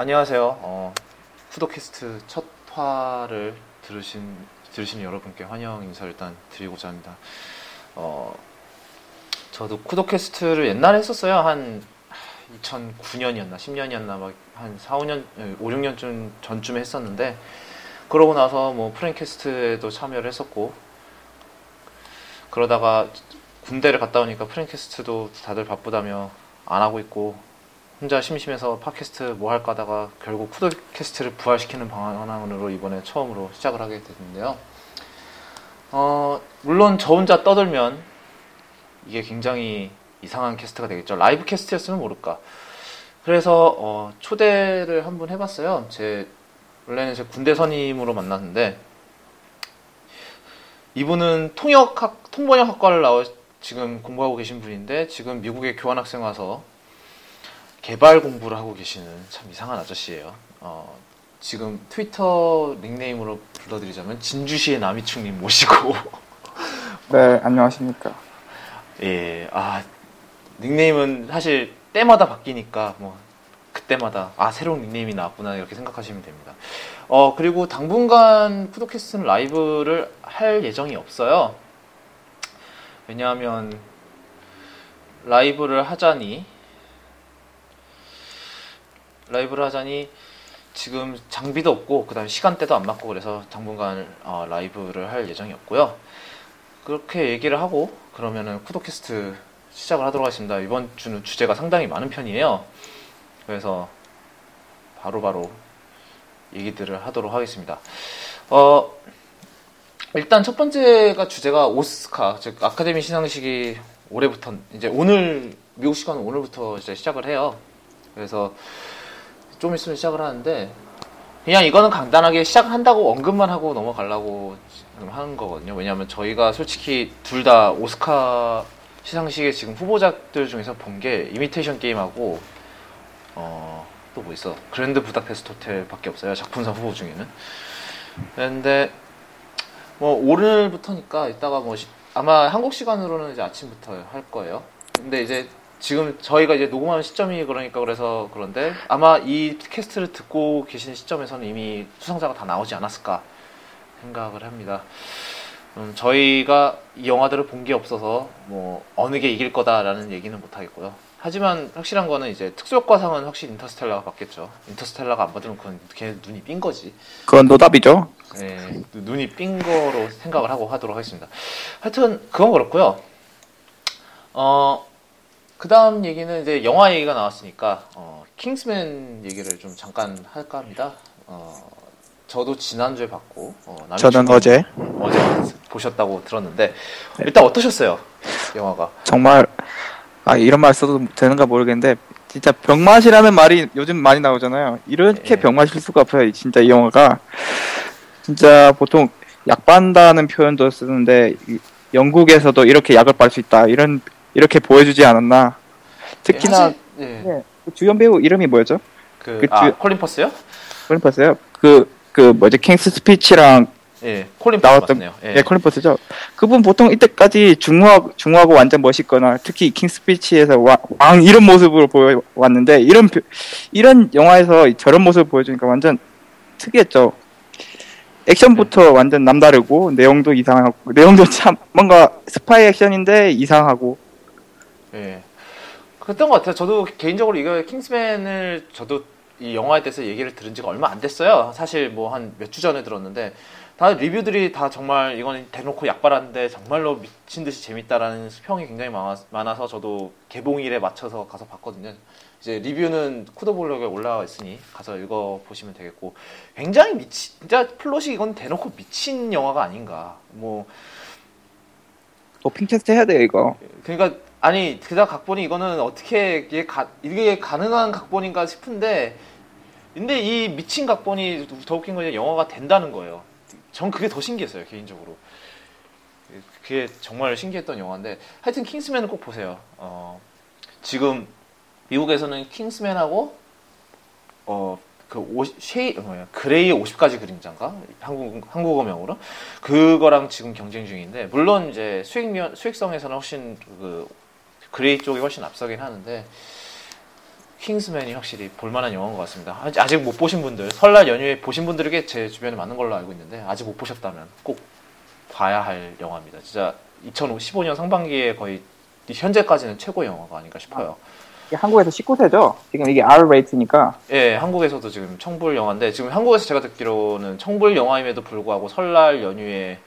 안녕하세요. 어, 푸도캐스트 첫 화를 들으신 들으신 여러분께 환영 인사를 일단 드리고자 합니다. 어, 저도 쿠도캐스트를 옛날에 했었어요. 한 2009년이었나 10년이었나 막 한 4, 5년, 5, 6년쯤 전쯤에 했었는데 그러고 나서 뭐 프랭캐스트에도 참여를 했었고 그러다가 군대를 갔다 오니까 프랭캐스트도 다들 바쁘다며 안 하고 있고 혼자 심심해서 팟캐스트 뭐 할까 하다가 결국 쿠도캐스트를 부활시키는 방안으로 이번에 처음으로 시작을 하게 됐는데요. 어, 물론 저 혼자 떠들면 이게 굉장히 이상한 캐스트가 되겠죠. 라이브 캐스트였으면 모를까. 그래서 어, 초대를 한번 해봤어요. 제 원래는 제 군대 선임으로 만났는데 이분은 통역학 통번역학과를 나와 지금 공부하고 계신 분인데 지금 미국에 교환학생 와서 개발 공부를 하고 계시는 참 이상한 아저씨예요. 어, 지금 트위터 닉네임으로 불러드리자면 진주시의 남이충님 모시고 네 안녕하십니까. 예, 아 닉네임은 사실 때마다 바뀌니까 뭐 그때마다 아 새로운 닉네임이 나왔구나 이렇게 생각하시면 됩니다. 어 그리고 당분간 푸드캐스트는 라이브를 할 예정이 없어요. 왜냐하면 라이브를 하자니 라이브를 하자니 지금 장비도 없고 그다음 에 시간대도 안 맞고 그래서 당분간 어, 라이브를 할 예정이 없고요. 그렇게 얘기를 하고 그러면은 쿠도캐스트 시작을 하도록 하겠습니다. 이번 주는 주제가 상당히 많은 편이에요. 그래서 바로바로 바로 얘기들을 하도록 하겠습니다. 어, 일단 첫 번째가 주제가 오스카, 즉 아카데미 시상식이 올해부터 이제 오늘 미국 시간은 오늘부터 이제 시작을 해요. 그래서 좀 있으면 시작을 하는데 그냥 이거는 간단하게 시작한다고 언급만 하고 넘어가려고 하는 거거든요. 왜냐하면 저희가 솔직히 둘 다 오스카 시상식에 지금 후보작들 중에서 본 게 이미테이션 게임하고 어, 또 뭐 있어? 그랜드 부다페스트 호텔밖에 없어요. 작품상 후보 중에는. 그런데 뭐 오늘부터니까 이따가 뭐 시, 아마 한국 시간으로는 이제 아침부터 할 거예요. 근데 이제 지금 저희가 이제 녹음하는 시점이 그러니까 그래서 그런데 아마 이 캐스트를 듣고 계신 시점에서는 이미 수상자가 다 나오지 않았을까 생각을 합니다. 음, 저희가 이 영화들을 본 게 없어서 뭐 어느 게 이길 거다라는 얘기는 못 하겠고요. 하지만 확실한 거는 이제 특수효과상은 확실히 인터스텔라가 받겠죠. 인터스텔라가 안 받으면 그건 걔 눈이 삔 거지. 그건 노답이죠. 네, 눈이 삔 거로 생각을 하고 하도록 하겠습니다. 하여튼 그건 그렇고요. 어, 그 다음 얘기는 이제 영화 얘기가 나왔으니까 어, 킹스맨 얘기를 좀 잠깐 할까 합니다. 어, 저도 지난주에 봤고 어, 저는 어제 어제 보셨다고 들었는데 네. 일단 어떠셨어요? 영화가 정말 아 이런 말 써도 되는가 모르겠는데 진짜 병맛이라는 말이 요즘 많이 나오잖아요. 이렇게 네. 병맛일 수가 없어요. 진짜 이 영화가 진짜 보통 약 빤다는 표현도 쓰는데 영국에서도 이렇게 약을 빨 수 있다 이런 이렇게 보여주지 않았나. 특히나 네, 사실, 네. 네. 그 주연 배우 이름이 뭐였죠? 그, 그 아, 주... 콜린 퍼스요? 콜린 퍼스요? 그 그 뭐지 킹스 스피치랑 예, 콜린 나왔던 예. 예, 콜린 퍼스죠. 그분 보통 이때까지 중후하고 중후하고 완전 멋있거나 특히 킹 스피치에서 왕, 왕 이런 모습으로 보여왔는데 이런 이런 영화에서 저런 모습을 보여주니까 완전 특이했죠. 액션부터 네. 완전 남다르고 내용도 이상하고 내용도 참 뭔가 스파이 액션인데 이상하고. 예. 그랬던 것 같아요. 저도 개인적으로 이거 킹스맨을 저도 이 영화에 대해서 얘기를 들은 지가 얼마 안 됐어요. 사실 뭐 한 몇 주 전에 들었는데 다 리뷰들이 다 정말 이건 대놓고 약발하는데 정말로 미친 듯이 재밌다라는 수평이 굉장히 많아, 서 저도 개봉일에 맞춰서 가서 봤거든요. 이제 리뷰는 쿠더블로그에 올라와 있으니 가서 읽어 보시면 되겠고 굉장히 미친 진짜 플롯이 이건 대놓고 미친 영화가 아닌가. 뭐 도핑 테스트 해야 돼 이거. 그러니까 아니 그다 각본이 이거는 어떻게 이게, 가, 이게 가능한 각본인가 싶은데 근데 이 미친 각본이 더 웃긴 건 영화가 된다는 거예요. 전 그게 더 신기했어요 개인적으로. 그게 정말 신기했던 영화인데 하여튼 킹스맨은 꼭 보세요. 어, 지금 미국에서는 킹스맨하고 어그 쉐이 뭐야 그레이의 50가지 그림자인가 한국 한국어 명으로 그거랑 지금 경쟁 중인데 물론 이제 수익 수익성에서는 훨씬 그 그레이 쪽이 훨씬 앞서긴 하는데 킹스맨이 확실히 볼만한 영화인 것 같습니다. 아직- 못 보신 분들, 설날 연휴에 보신 분들에게 제 주변에 많은 걸로 알고 있는데 아직 못 보셨다면 꼭 봐야 할 영화입니다. 진짜 2015년 상반기에 거의 현재까지는 최고 영화가 아닌가 싶어요. 이게 한국에서 19세죠? 지금 이게 R 레이트니까 예, 한국에서도 지금 청불 영화인데 지금 한국에서 제가 듣기로는 청불 영화임에도 불구하고 설날 연휴에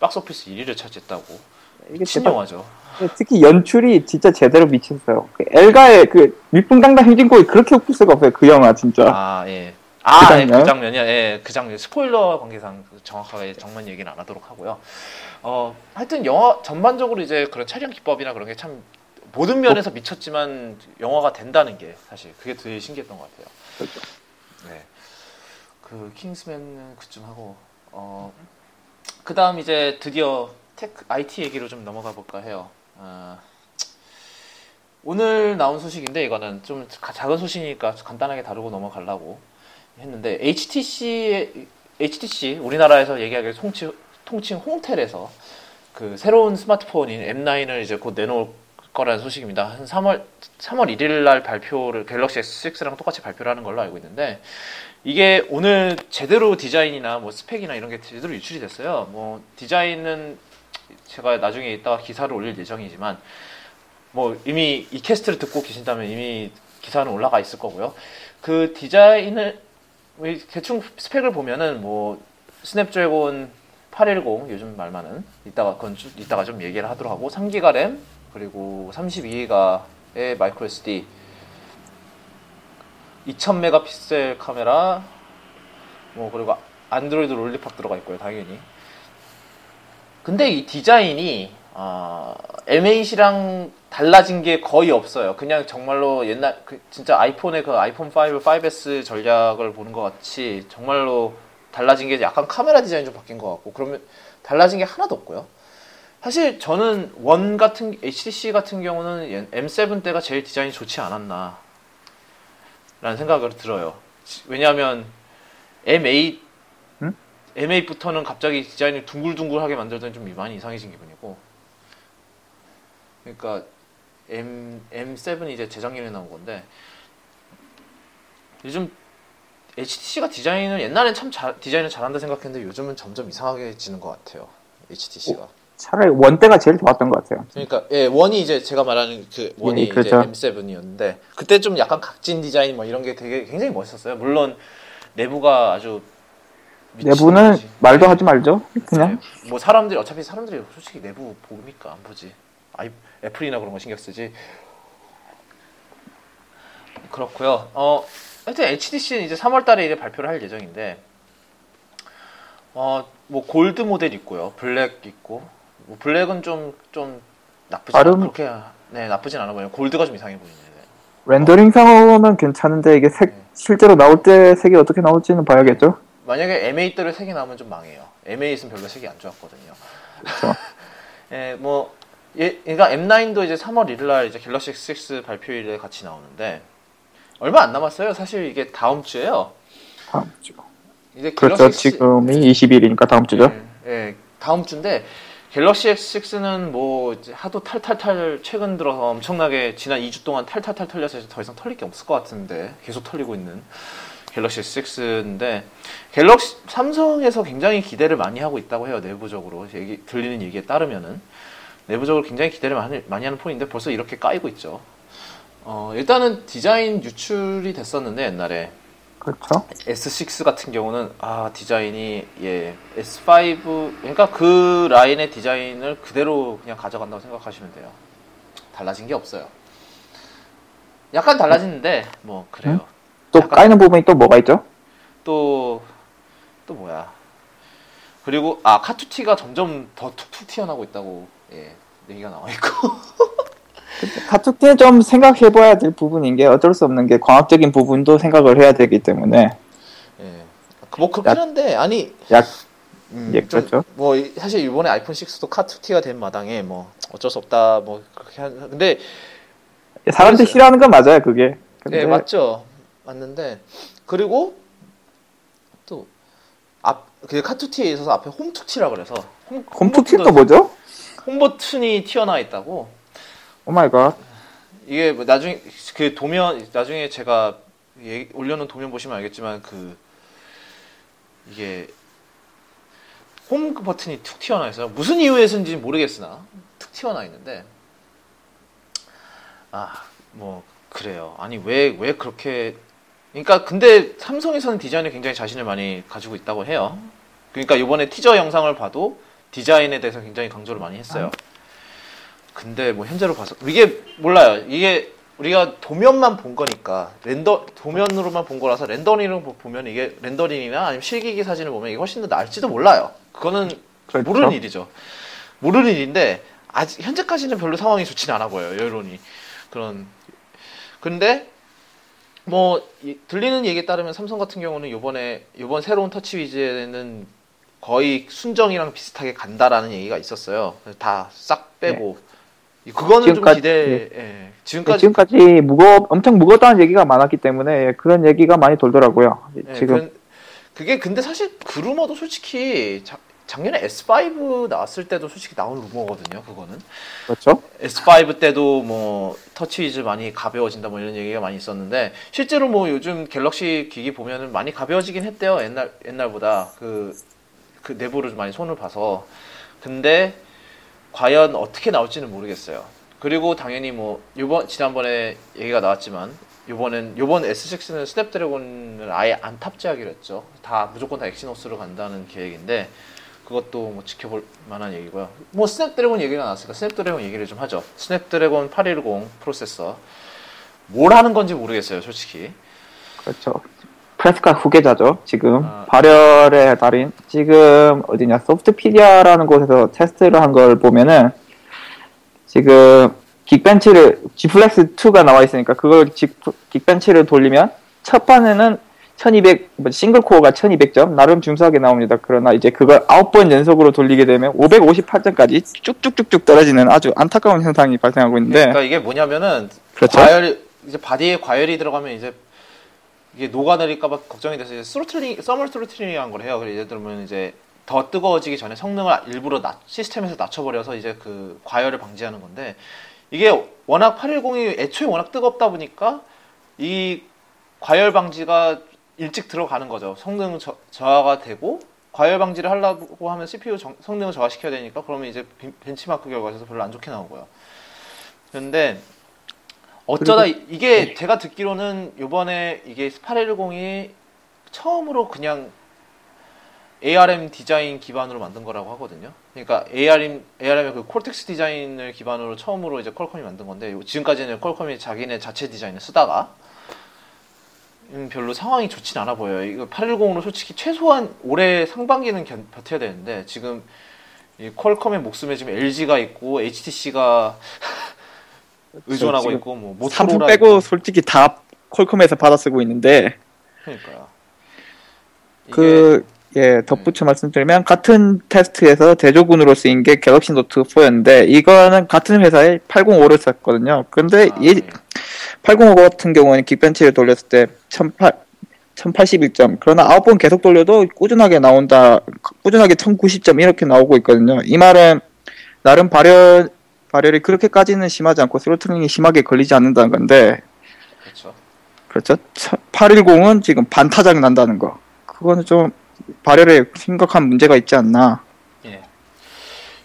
박스오피스 1위를 차지했다고 이게 미친 대박- 영화죠. 특히 연출이 진짜 제대로 미쳤어요. 그 엘가의 그 밑붕당당 행진곡이 그렇게 웃길 수가 없어요. 그 영화 진짜. 아, 예. 아, 그 예, 장면? 그 장면이야. 예, 그 장면. 스포일러 관계상 정확하게 정면 얘기는 안 하도록 하고요. 어, 하여튼 영화 전반적으로 이제 그런 촬영 기법이나 그런 게 참 모든 면에서 미쳤지만 영화가 된다는 게 사실 그게 되게 신기했던 것 같아요. 그렇죠. 네. 그 킹스맨은 그쯤 하고 어 그다음 이제 드디어 tech IT 얘기로 좀 넘어가 볼까 해요. 아, 오늘 나온 소식인데 이거는 좀 가- 작은 소식이니까 간단하게 다루고 넘어가려고 했는데 HTC HTC 우리나라에서 얘기하기를 통칭, 통칭 홍텔에서 그 새로운 스마트폰인 M9을 이제 곧 내놓을 거라는 소식입니다. 한 3월 3월 1일 날 발표를 갤럭시 S6랑 똑같이 발표를 하는 걸로 알고 있는데 이게 오늘 제대로 디자인이나 뭐 스펙이나 이런 게 제대로 유출이 됐어요. 뭐 디자인은 제가 나중에 이따가 기사를 올릴 예정이지만 뭐 이미 이 캐스트를 듣고 계신다면 이미 기사는 올라가 있을 거고요. 그 디자인을 이 대충 스펙을 보면은 뭐 스냅드래곤 810 요즘 말 많은 이따가 그건 좀, 이따가 좀 얘기를 하도록 하고 3기가 램 그리고 32기가의 micro SD 2000 메가픽셀 카메라 뭐 그리고 안드로이드 롤리팝 들어가 있고요 당연히 근데 이 디자인이 아, M8이랑 달라진 게 거의 없어요. 그냥 정말로 옛날 그 진짜 아이폰의 그 아이폰 5, 5S 전략을 보는 것 같이 정말로 달라진 게 약간 카메라 디자인 좀 바뀐 것 같고 그러면 달라진 게 하나도 없고요. 사실 저는 원 같은 HTC 같은 경우는 M7 때가 제일 디자인이 좋지 않았나 라는 생각을 들어요. 왜냐하면 M8 응? M8부터는 갑자기 디자인을 둥글둥글하게 만들더니 좀 많이 이상해진 기분이고 그러니까 M M7이 이제 재작년에 나온 건데 요즘 HTC가 디자인을 옛날엔 참 잘, 디자인을 잘한다 생각했는데 요즘은 점점 이상하게지는 것 같아요. HTC가. 차라리 원 때가 제일 좋았던 것 같아요. 그러니까 예 원이 이제 제가 말하는 그 원이 예, 그렇죠. 이제 M7이었는데 그때 좀 약간 각진 디자인 뭐 이런 게 되게 굉장히 멋있었어요. 물론 내부가 아주 내부는 듯이. 말도 하지 말죠. 그냥 네, 뭐 사람들이 어차피 사람들이 솔직히 내부 보니까 안 보지. 아이 애플이나 그런 거 신경 쓰지. 그렇고요. 어 하여튼 HTC는 이제 3월달에 이제 발표를 할 예정인데 어뭐 골드 모델 있고요, 블랙 있고 뭐 블랙은 좀좀 나쁘지 않아 그렇게 네 나쁘진 않아 보여요. 골드가 좀 이상해 보이네. 네. 렌더링상으로는 괜찮은데 이게 색 네. 실제로 나올 때 색이 어떻게 나올지는 봐야겠죠. 만약에 M8대로 색이 나오면 좀 망해요. M8은 별로 색이 안 좋았거든요. 예, 뭐, 예, 그러니까 M9도 이제 3월 1일 날 이제 갤럭시 S6 발표일에 같이 나오는데 얼마 안 남았어요. 사실 이게 다음 주에요. 다음 주. 이제 그렇죠. 갤럭시 지금이 20일이니까 다음 주죠. 예, 예, 다음 주인데 갤럭시 S6는 뭐 하도 탈탈탈 최근 들어서 엄청나게 지난 2주 동안 탈탈탈 털려서 더 이상 털릴 게 없을 것 같은데 계속 털리고 있는 갤럭시 S6인데 갤럭시 삼성에서 굉장히 기대를 많이 하고 있다고 해요 내부적으로 얘기 들리는 얘기에 따르면은 내부적으로 굉장히 기대를 많이, 많이 하는 폰인데 벌써 이렇게 까이고 있죠. 어, 일단은 디자인 유출이 됐었는데 옛날에 그렇죠. S6 같은 경우는 아 디자인이 예 S5 그러니까 그 라인의 디자인을 그대로 그냥 가져간다고 생각하시면 돼요. 달라진 게 없어요. 약간 달라지는데 뭐 그래요. 또 약간- 까이는 부분이 또 뭐가 있죠? 또 또 뭐야? 그리고 아 카투티가 점점 더 툭툭 튀어나오고 있다고 예 얘기가 나와 있고 카투티는 좀 생각해봐야 될 부분인 게 어쩔 수 없는 게 과학적인 부분도 생각을 해야 되기 때문에 예. 뭐 그렇긴 약- 한데 아니 약 음, 예, 좀 그렇죠. 뭐 이- 사실 이번에 아이폰 6도 카투티가 된 마당에 뭐 어쩔 수 없다 뭐 그렇게 한 근데 사람들이 싫어하는 건 맞아요. 그게. 근데 예 맞죠 맞는데 그리고 또 앞 그 카툭튀에 있어서 앞에 홈툭튀라 그래서 홈, 또 뭐죠? 홈버튼이 튀어나와 있다고 oh my god. 이게 뭐 나중에 그 도면 나중에 제가 예, 올려놓은 도면 보시면 알겠지만 그 이게 홈 버튼이 툭 튀어나와 있어요. 무슨 이유에서인지 모르겠으나 툭 튀어나와 있는데 아 뭐 그래요. 아니 왜 왜 그렇게 그러니까 근데 삼성에서는 디자인에 굉장히 자신을 많이 가지고 있다고 해요. 그러니까 이번에 티저 영상을 봐도 디자인에 대해서 굉장히 강조를 많이 했어요. 근데 뭐 현재로 봐서 이게 몰라요. 이게 우리가 도면만 본 거니까 렌더 도면으로만 본 거라서 렌더링을 보- 보면 이게 렌더링이나 아니면 실기기 사진을 보면 이게 훨씬 더 나을지도 몰라요. 그거는 그렇죠. 모르는 일이죠. 모르는 일인데 아직 현재까지는 별로 상황이 좋지는 않아 보여요. 여론이 그런 근데 뭐 이- 들리는 얘기에 따르면 삼성 같은 경우는 요번에 요번 새로운 터치 위즈에는 거의 순정이랑 비슷하게 간다라는 얘기가 있었어요. 다 싹 빼고 그거는 좀 지금까지- 기대. 예. 네, 지금까지 지금까지 무거 엄청 무겁다는 얘기가 많았기 때문에 예, 그런 얘기가 많이 돌더라고요. 예, 지금 그, 그게 근데 사실 그 루머도 솔직히 자- 작년에 S5 나왔을 때도 솔직히 나온 루머거든요. 그거는 그렇죠. S5 때도 뭐 터치위즈 많이 가벼워진다 뭐 이런 얘기가 많이 있었는데 실제로 뭐 요즘 갤럭시 기기 보면은 많이 가벼워지긴 했대요. 옛날 옛날보다 그, 그 내부를 좀 많이 손을 봐서 근데 과연 어떻게 나올지는 모르겠어요. 그리고 당연히 뭐 요번 지난번에 얘기가 나왔지만 요번엔 요번 S6는 스냅드래곤을 아예 안 탑재하기로 했죠. 다 무조건 다 엑시노스로 간다는 계획인데 그것도 뭐 지켜볼 만한 얘기고요. 뭐 스냅드래곤 얘기가 나왔으니까 스냅드래곤 얘기를 좀 하죠. 스냅드래곤 810 프로세서 뭘 하는 건지 모르겠어요, 솔직히. 그렇죠. 프레스캇 후계자죠. 지금 아. 발열의 달인 지금 어디냐 Softpedia라는 곳에서 테스트를 한 걸 보면은 지금 긱벤치를 G플렉스 2가 나와 있으니까 그걸 직- Geekbench를 돌리면 첫 판에는 1200 뭐, single core가 1200점 나름 준수하게 나옵니다. 그러나 이제 그걸 9번 연속으로 돌리게 되면 558점까지 쭉쭉쭉쭉 떨어지는 아주 안타까운 현상이 발생하고 있는데 그러니까 이게 뭐냐면은 그렇죠. 과열 이제 바디에 과열이 들어가면 이제 이게 녹아내릴까봐 걱정이 돼서 이제 throttling, thermal throttling이라는 걸 해요. 그래서 예를 들면 이제 더 뜨거워지기 전에 성능을 일부러 낮- 시스템에서 낮춰버려서 이제 그 과열을 방지하는 건데 이게 워낙 810이 애초에 워낙 뜨겁다 보니까 이 과열 방지가 일찍 들어가는 거죠. 성능 저, 저하가 되고 과열 방지를 하려고 하면 CPU 정- 성능을 저하시켜야 되니까 그러면 이제 벤- 벤치마크 결과에서 별로 안 좋게 나오고요. 그런데 어쩌다 이- 이게 제가 듣기로는 요번에 이게 810이 처음으로 그냥 ARM 디자인 기반으로 만든 거라고 하거든요. 그러니까 ARM ARM의 그 Cortex 디자인을 기반으로 처음으로 이제 퀄컴이 만든 건데 요- 지금까지는 퀄컴이 자기네 자체 디자인을 쓰다가 음, 별로 상황이 좋진 않아 보여요. 이거 810으로 솔직히 최소한 올해 상반기는 견, 버텨야 되는데 지금 이 퀄컴의 목숨에 지금 LG가 있고 HTC가 의존하고 지금 있고 뭐 모토로라 빼고 있고. 솔직히 다 퀄컴에서 받아 쓰고 있는데 그러니까요. 그, 예, 덧붙여 말씀드리면, 같은 테스트에서 대조군으로 쓰인 게 갤럭시 노트 4였는데, 이거는 같은 회사에 805를 썼거든요. 근데, 아, 이 예. 805 같은 경우에는 Geekbench를 돌렸을 때, 1008, 1081점. 그러나 9번 계속 돌려도 꾸준하게 나온다, 꾸준하게 1090점 이렇게 나오고 있거든요. 이 말은, 나름 발열, 발열이 그렇게까지는 심하지 않고, 스로틀링이 심하게 걸리지 않는다는 건데, 그렇죠. 그렇죠. 810은 지금 반타작 난다는 거. 그거는 좀 발열에 심각한 문제가 있지 않나.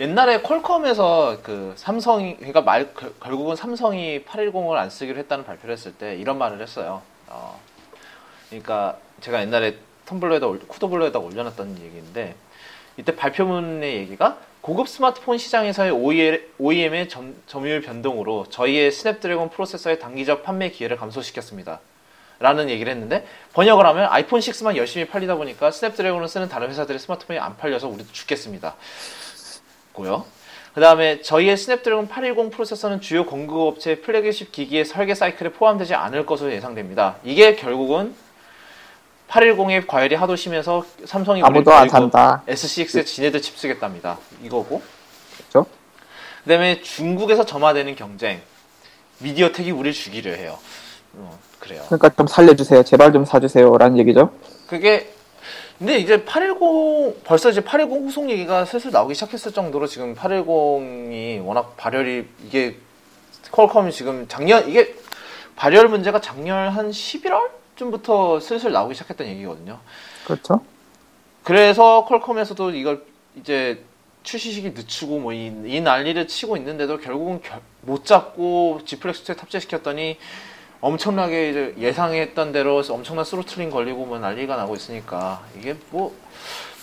예. 옛날에 퀄컴에서 그 삼성이 그러니까 말 결- 결국은 삼성이 810을 안 쓰기로 했다는 발표를 했을 때 이런 말을 했어요. 어, 그러니까 제가 옛날에 텀블러에다 올- 쿠더블러에다 올려놨던 얘기인데 이때 발표문의 얘기가 고급 스마트폰 시장에서의 OEM의 점, 점유율 변동으로 저희의 스냅드래곤 프로세서의 단기적 판매 기회를 감소시켰습니다. 라는 얘기를 했는데 번역을 하면 아이폰 6만 열심히 팔리다 보니까 스냅드래곤을 쓰는 다른 회사들의 스마트폰이 안 팔려서 우리도 죽겠습니다. 고요. 그 다음에 저희의 스냅드래곤 810 프로세서는 주요 공급업체 플래그십 기기의 설계 사이클에 포함되지 않을 것으로 예상됩니다. 이게 결국은 810의 과열이 하도 심해서 삼성이 아무도 안 산다. S6에 지네들 칩 쓰겠답니다. 이거고. 그렇죠? 그다음에 중국에서 점화되는 경쟁. 미디어텍이 우리를 죽이려 해요. 어, 그래요. 그러니까 좀 살려주세요. 제발 좀 사주세요라는 얘기죠. 그게 근데 이제 810 벌써 이제 810 후속 얘기가 슬슬 나오기 시작했을 정도로 지금 810이 워낙 발열이 이게 퀄컴이 지금 작년 이게 발열 문제가 작년 한 11월쯤부터 슬슬 나오기 시작했던 얘기거든요. 그렇죠. 그래서 퀄컴에서도 이걸 이제 출시 시기 늦추고 뭐 이 난리를 치고 있는데도 결국은 결- 못 잡고 G 플렉스에 탑재시켰더니 엄청나게 이제 예상했던 대로 엄청난 throttling 걸리고 뭐 난리가 나고 있으니까 이게 뭐,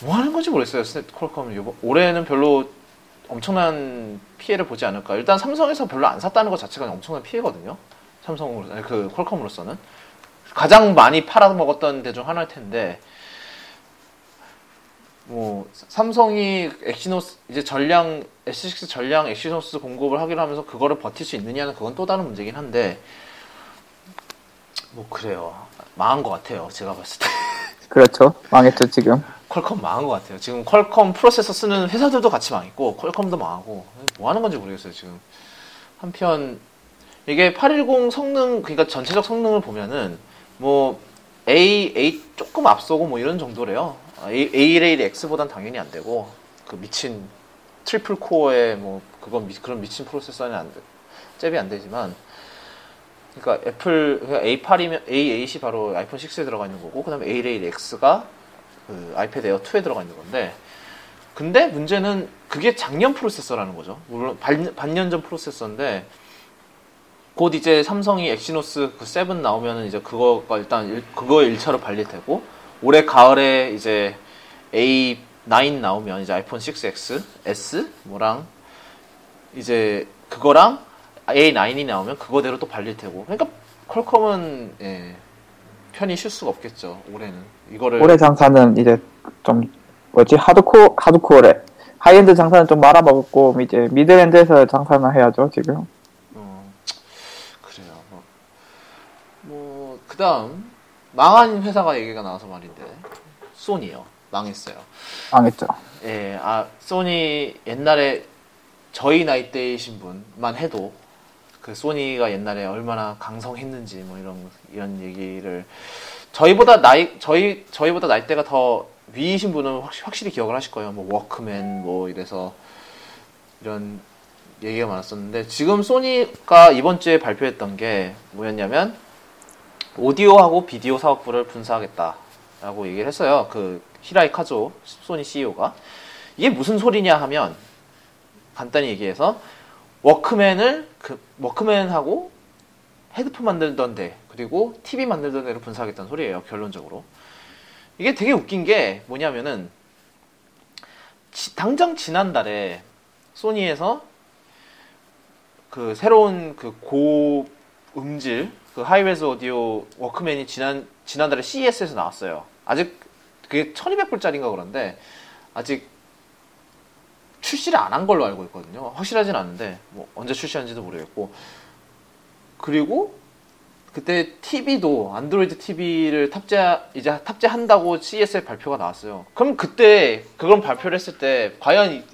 뭐 하는 건지 모르겠어요. 스냅 퀄컴은 요번- 올해는 별로 엄청난 피해를 보지 않을까. 일단 삼성에서 별로 안 샀다는 것 자체가 엄청난 피해거든요. 삼성으로, 아니, 그 퀄컴으로서는. 가장 많이 팔아먹었던 데중 하나일 텐데, 뭐 삼성이 엑시노스 이제 전량 S6 전량 엑시노스 공급을 하기로 하면서 그거를 버틸 수 있느냐는 그건 또 다른 문제긴 한데 뭐 그래요 망한 것 같아요 제가 봤을 때 그렇죠. 망했죠, 지금. 퀄컴 망한 것 같아요 지금 퀄컴 프로세서 쓰는 회사들도 같이 망했고 퀄컴도 망하고 뭐 하는 건지 모르겠어요 지금 한편 이게 810 성능 그러니까 전체적 성능을 보면은 뭐 A8 조금 앞서고 뭐 이런 정도래요. A8X보단 당연히 안 되고 그 미친 triple core의 뭐 그건 미- 그런 미친 프로세서는 안 돼. 잽이 안 되지만 그러니까 애플 A8이면 A8이 바로 아이폰 6에 들어가 있는 거고 그다음에 A8X가 그 아이패드 에어 2에 들어가 있는 건데 근데 문제는 그게 작년 프로세서라는 거죠. 물론 반, 반년 전 프로세서인데 곧 이제 삼성이 엑시노스 그 seven 나오면은 이제 그거가 일단 일, 그거 일차로 발릴 테고 올해 가을에 이제 A9 나오면 이제 아이폰 6X, S 뭐랑 이제 그거랑 A9이 나오면 그거대로 또 발릴 테고 그러니까 퀄컴은 예, 편히 쉴 수가 없겠죠 올해는 이거를 올해 장사는 이제 좀, 뭐지, 하드코어, 하드코어래. 하이엔드 장사는 좀 말아먹었고, 이제 mid-end에서 장사는 해야죠, 지금. 어, 그래요. 뭐, 뭐 그다음 망한 회사가 얘기가 나와서 말인데 소니요. 망했어요. 망했죠. 예, 아 소니 옛날에 저희 나이대이신 분만 해도 그 소니가 옛날에 얼마나 강성했는지 뭐 이런 이런 얘기를 저희보다 나이 저희 저희보다 나이대가 더 위이신 분은 확, 확실히 기억을 하실 거예요. 뭐 워크맨 뭐 이래서 이런 얘기가 많았었는데 지금 소니가 이번 주에 발표했던 게 뭐였냐면 오디오하고 비디오 사업부를 분사하겠다라고 얘기를 했어요. 그 히라이 카조 소니 CEO가 이게 무슨 소리냐 하면 간단히 얘기해서 워크맨을 그 워크맨하고 헤드폰 만들던 데 그리고 TV 만들던 데를 분사하겠다는 소리예요. 결론적으로 이게 되게 웃긴 게 뭐냐면은 지- 당장 지난달에 소니에서 그 새로운 그 고음질 그 하이레즈 오디오 워크맨이 지난 지난달에 CES에서 나왔어요. 아직 그게 1,200불짜리인가 그런데 아직 출시를 안 한 걸로 알고 있거든요. 확실하진 않은데 뭐 언제 출시한지도 모르겠고 그리고 그때 TV도 안드로이드 TV를 탑재 이제 탑재한다고 CES에 발표가 나왔어요. 그럼 그때 그런 발표를 했을 때 과연 이-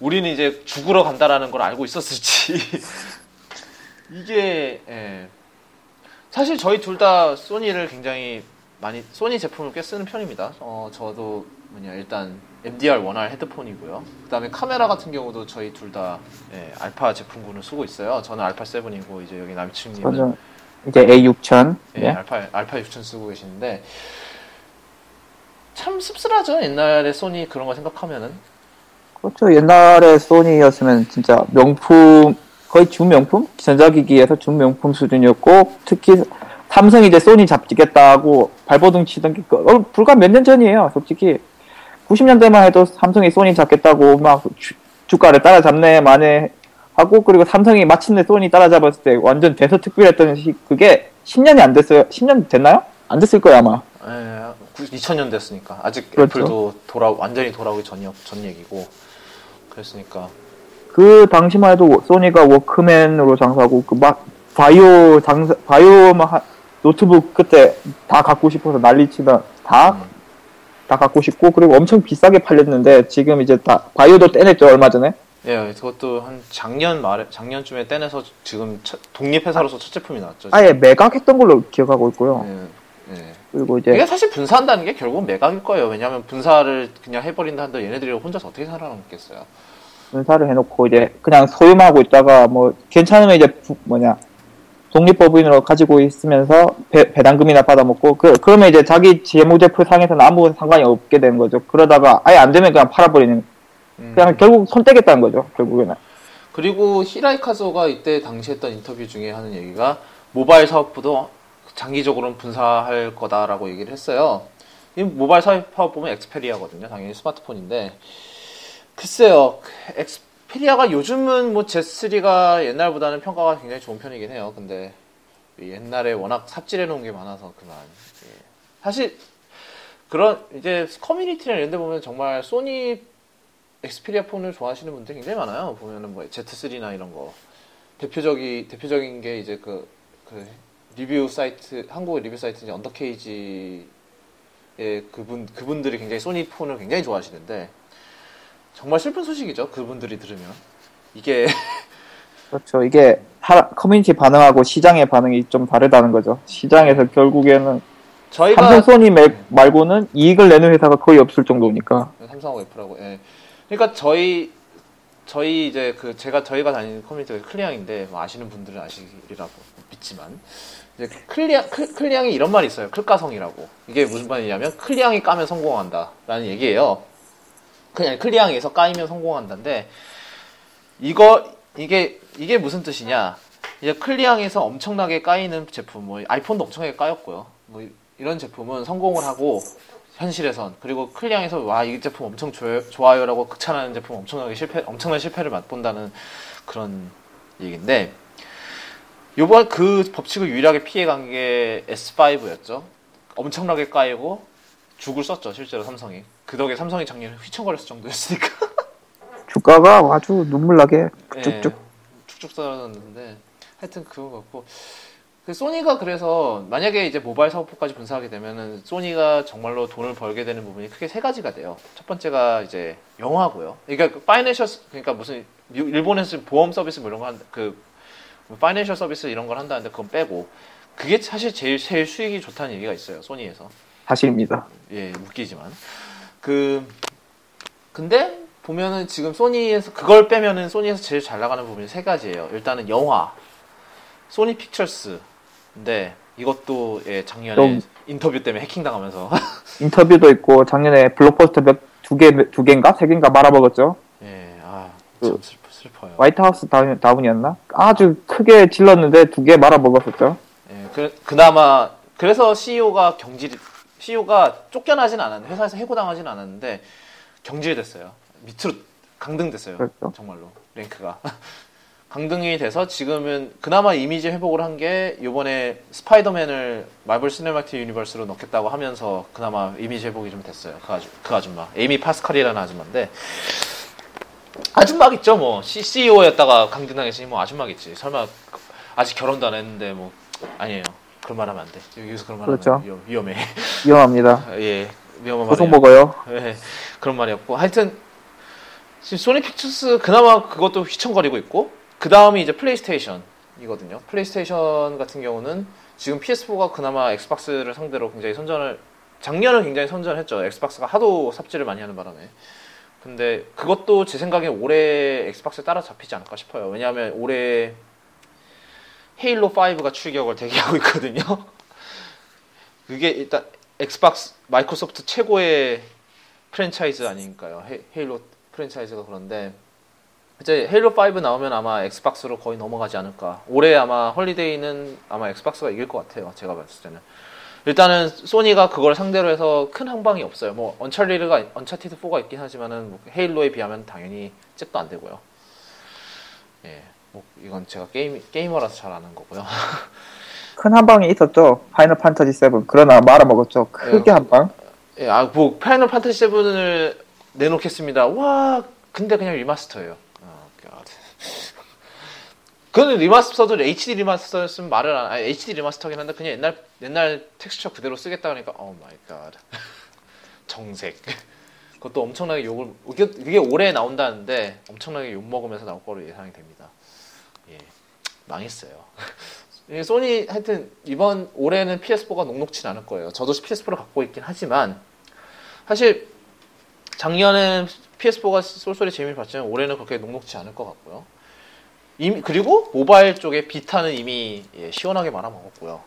우리는 이제 죽으러 간다라는 걸 알고 있었을지 이게 예. 사실 저희 둘 다 소니를 굉장히 많이 소니 제품을 꽤 쓰는 편입니다. 어 저도 뭐냐 일단 MDR 원R 헤드폰이고요. 그 다음에 카메라 같은 경우도 저희 둘다 예, 알파 제품군을 쓰고 있어요. 저는 알파 7이고 이제 여기 남친님은 이제 A6000. 예, 예. 알파 알파 6000 쓰고 계시는데 참 씁쓸하죠. 옛날에 소니 그런 거 생각하면은 그렇죠. 옛날에 소니였으면 진짜 명품, 거의 준명품? 전자기기에서 준명품 수준이었고, 특히 삼성이 이제 소니 잡겠다고 발버둥 치던 게, 그- 어, 불과 몇 년 전이에요, 솔직히. 90년대만 해도 삼성이 소니 잡겠다고 막 주, 주가를 따라잡네, 만에 하고, 그리고 삼성이 마침내 소니 따라잡았을 때 완전 대서특필했던 시, 그게 10년이 안 됐어요. 10년 됐나요? 안 됐을 거예요, 아마. 예, 2000년 됐으니까 아직 그렇죠. 애플도 돌아 완전히 돌아오기 전이 전 얘기고 그랬으니까 그 당시만 해도 소니가 워크맨으로 장사하고 그 막 바이오 장사 바이오 막 하- 노트북 그때 다 갖고 싶어서 난리치던 다 다 음. 갖고 싶고 그리고 엄청 비싸게 팔렸는데 지금 이제 다 바이오도 떼냈죠 얼마 전에 예, 그것도 한 작년 말에 작년쯤에 떼내서 지금 첫- 독립 회사로서 첫 제품이 나왔죠. 아예 매각했던 걸로 기억하고 있고요 예, 예. 그리고 이게 이제 사실 분사한다는 게 결국은 매각일 거예요. 왜냐하면 분사를 그냥 해버린다 한들 얘네들이 혼자서 어떻게 살아남겠어요. 분사를 해놓고 이제 그냥 소유만 하고 있다가 뭐 괜찮으면 이제 부- 뭐냐 독립법인으로 가지고 있으면서 배, 배당금이나 받아먹고 그 그러면 이제 자기 재무제표 상에서는 아무 상관이 없게 되는 거죠. 그러다가 아예 안 되면 그냥 팔아버리는 음. 그냥 결국 손 떼겠다는 거죠. 결국에는 그리고 히라이카조가 이때 당시 했던 인터뷰 중에 하는 얘기가 모바일 사업부도 장기적으로는 분사할 거다라고 얘기를 했어요. 이 모바일 사업 보면 엑스페리아거든요. 당연히 스마트폰인데 글쎄요. 엑스페리아가 요즘은 뭐 Z3가 옛날보다는 평가가 굉장히 좋은 편이긴 해요. 근데 옛날에 워낙 삽질해 놓은 게 많아서 그만. 예. 사실 그런 이제 커뮤니티나 이런 데 보면 정말 소니 엑스페리아 폰을 좋아하시는 분들 굉장히 많아요. 보면은 뭐 Z3나 이런 거 대표적이 대표적인 게 이제 그, 그 리뷰 사이트 한국 리뷰 사이트 이제 언더케이지의 그분 그분들이 굉장히 소니 폰을 굉장히 좋아하시는데 정말 슬픈 소식이죠. 그분들이 들으면 이게 그렇죠. 이게 사- 커뮤니티 반응하고 시장의 반응이 좀 다르다는 거죠. 시장에서 결국에는 저희가 삼성 소니 맥 말고는 이익을 내는 회사가 거의 없을 정도니까 삼성하고 애플하고 예. 그러니까 저희 저희 이제 그 제가 저희가 다니는 커뮤니티가 클리앙인데 뭐 아시는 분들은 아시리라고 믿지만 이제 클리앙 클, 클리앙이 이런 말이 있어요. 클가성이라고 이게 무슨 말이냐면 클리앙이 까면 성공한다라는 얘기예요. 그냥 클리앙에서 까이면 성공한다인데 이거 이게 이게 무슨 뜻이냐? 이제 클리앙에서 엄청나게 까이는 제품, 뭐 아이폰도 엄청나게 까였고요. 뭐 이- 이런 제품은 성공을 하고 현실에선 그리고 클리앙에서 와 이 제품 엄청 좋아요, 좋아요라고 극찬하는 제품 엄청나게 실패 엄청난 실패를 맛본다는 그런 얘기인데 요번 그 법칙을 유일하게 피해간 게 S5였죠. 엄청나게 까이고 죽을 썼죠 실제로 삼성이 그 덕에 삼성이 작년에 휘청거렸을 정도였으니까 주가가 아주 눈물 나게 쭉쭉 예, 쭉쭉 떨어졌는데 하여튼 그거 같고 그 소니가 그래서 만약에 이제 모바일 사업부까지 분사하게 되면은 소니가 정말로 돈을 벌게 되는 부분이 크게 세 가지가 돼요. 첫 번째가 이제 영화고요. 그러니까 파이낸셜 그러니까 무슨 미- 일본에서 보험 서비스 뭐 이런 거 한다 그 financial service 이런 걸 한다는데 그건 빼고 그게 사실 제일 제일 수익이 좋다는 얘기가 있어요. 소니에서. 사실입니다. 예, 웃기지만. 그, 근데 보면은 지금 소니에서, 그걸 빼면은 소니에서 제일 잘 나가는 부분이 세 가지예요. 일단은 영화, 소니 픽처스. 근데 이것도 예, 작년에 좀- 인터뷰 때문에 해킹 당하면서. 인터뷰도 있고 작년에 블록버스터 몇두 개, 두 개인가 세 개인가 말아먹었죠. 예, 아, 그- 참 슬퍼, 슬퍼요. 화이트하우스 다운, 다운이었나? 아주 크게 질렀는데 두 개 말아먹었었죠. 예, 그, 그나마, 그래서 CEO가 경질, CEO가 쫓겨나진 않았는데, 회사에서 해고당하진 않았는데, 경질됐어요. 밑으로 강등됐어요. 그렇죠. 정말로. 랭크가. 강등이 돼서 지금은 그나마 이미지 회복을 한게 요번에 스파이더맨을 마블 시네마틱 유니버스로 넣겠다고 하면서 그나마 이미지 회복이 좀 됐어요. 그, 아주, 그 아줌마. 에이미 파스칼이라는 아줌마인데 아줌마겠죠 뭐 CEO였다가 강등당했으니 뭐 아줌마겠지. 설마 아직 결혼도 안 했는데 뭐 아니에요. 그런 말 하면 안 돼. 여기서 그런 말 그렇죠. 하면 위험, 위험해. 위험합니다. 예. 위험한 고속. 먹어요. 예, 그런 말이었고 하여튼 지금 소니 픽처스 그나마 그것도 휘청거리고 있고 그 다음이 이제 플레이스테이션이거든요. 플레이스테이션 같은 경우는 지금 PS4가 그나마 엑스박스를 상대로 굉장히 선전을 작년은 굉장히 선전했죠. 엑스박스가 하도 삽질을 많이 하는 바람에. 근데 그것도 제 생각에 올해 엑스박스에 따라잡히지 않을까 싶어요. 왜냐하면 올해 헤일로 5가 출격을 대기하고 있거든요. 그게 일단 엑스박스 마이크로소프트 최고의 프랜차이즈 아닌가요? 헤, 헤일로 프랜차이즈가 그런데 이제 헤일로 5 나오면 아마 엑스박스로 거의 넘어가지 않을까. 올해 아마 holiday는 아마 엑스박스가 이길 것 같아요. 제가 봤을 때는. 일단은 소니가 그걸 상대로 해서 큰 한 방이 없어요. 뭐 언차리드가 언차티드 4가 있긴 하지만은 뭐 헤일로에 비하면 당연히 잽도 안 되고요. 예. 뭐 이건 제가 게임 게이머라서 잘 아는 거고요. 큰 한 방이 있었죠. 파이널 판타지 7. 그러나 말아먹었죠. 크게 예. 한 방. 예, 아, 뭐, 파이널 판타지 7을 내놓겠습니다. 와, 근데 그냥 remaster예요. oh, God. 그는 리마스터도 HD 리마스터였으면 말을 안, 아니, HD 리마스터긴 한데 그냥 옛날, 옛날 텍스처 그대로 쓰겠다 그러니까, oh my God. 정색. 그것도 엄청나게 욕을, 그게 올해 나온다는데 엄청나게 욕먹으면서 나올 거로 예상이 됩니다. 예. 망했어요. 이 소니 하여튼 이번 올해는 PS4가 녹록진 않을 거예요. 저도 PS4를 갖고 있긴 하지만 사실 작년엔 PS4가 쏠쏠이 재미를 봤지만 올해는 그렇게 녹록지 않을 것 같고요. 이미, 그리고 모바일 쪽에 비타는 이미 예, 시원하게 말아먹었고요.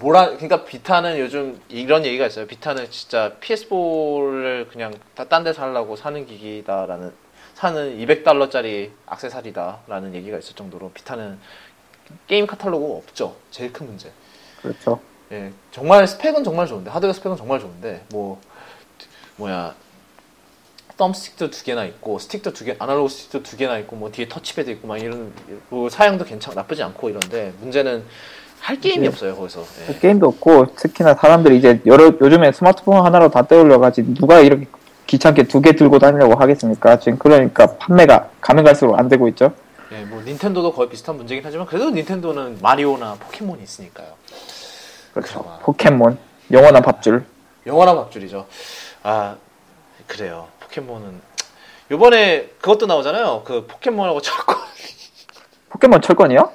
뭐라 그러니까 비타는 요즘 이런 얘기가 있어요. 비타는 진짜 PS4를 그냥 딴데 살라고 사는 기기다라는 사는 200달러짜리 악세사리다라는 얘기가 있을 정도로 비타는 게임 카탈로그 없죠. 제일 큰 문제. 그렇죠. 예, 정말 스펙은 정말 좋은데 하드웨어 스펙은 정말 좋은데 뭐 뭐야 덤스틱도 두 개나 있고 스틱도 두 개, 아날로그 스틱도 두 개나 있고 뭐 뒤에 터치패드 있고 막 이런 뭐 사양도 괜찮 나쁘지 않고 이런데 문제는 할 게임이 네. 없어요 거기서. 예. 게임도 없고 특히나 사람들이 이제 여러 요즘에 스마트폰 하나로 다 때우려가지고 누가 이렇게 귀찮게 두 개 들고 다니려고 하겠습니까? 지금 그러니까 판매가 가면 갈수록 안 되고 있죠. 예, 뭐 닌텐도도 거의 비슷한 문제긴 하지만 그래도 닌텐도는 마리오나 포켓몬이 있으니까요. 그렇죠. 그나마. 포켓몬 영원한 밥줄. 영원한 밥줄이죠. 아 그래요. 포켓몬은 요번에 그것도 나오잖아요. 그 포켓몬하고 철권. 포켓몬 철권이요?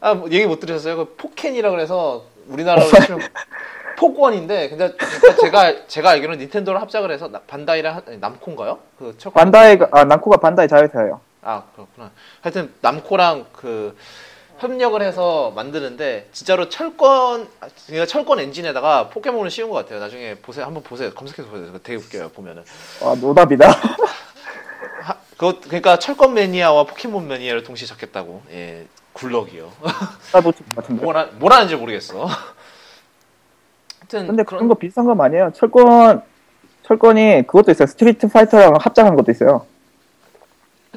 아, 뭐 얘기 못 들으셨어요? 그 포켄이라 그래서 우리나라로 치면 폭원인데, 근데 제가 제가 알기로는 닌텐도를 합작을 해서 나- 반다이랑 하- 남코인가요? 그 철권. 반다이가 아 남코가 반다이 자회사예요. 아 그렇구나. 하여튼 남코랑 그 협력을 해서 만드는데 진짜로 철권 그러니까 철권 엔진에다가 포켓몬을 씌운 것 같아요. 나중에 보세요. 한번 보세요. 검색해서 보세요. 그거 되게 웃겨요. 보면은. 아 노답이다. 하, 그것 그러니까 철권 매니아와 포켓몬 매니아를 동시에 잡겠다고. 예. good luck이요. 사보트 같은데. 뭘 하는지 모르겠어. 하여튼 근데 그런 그런 거 비슷한 거 아니에요? 철권 철권이 그것도 있어요. 스트리트 파이터랑 합작한 것도 있어요.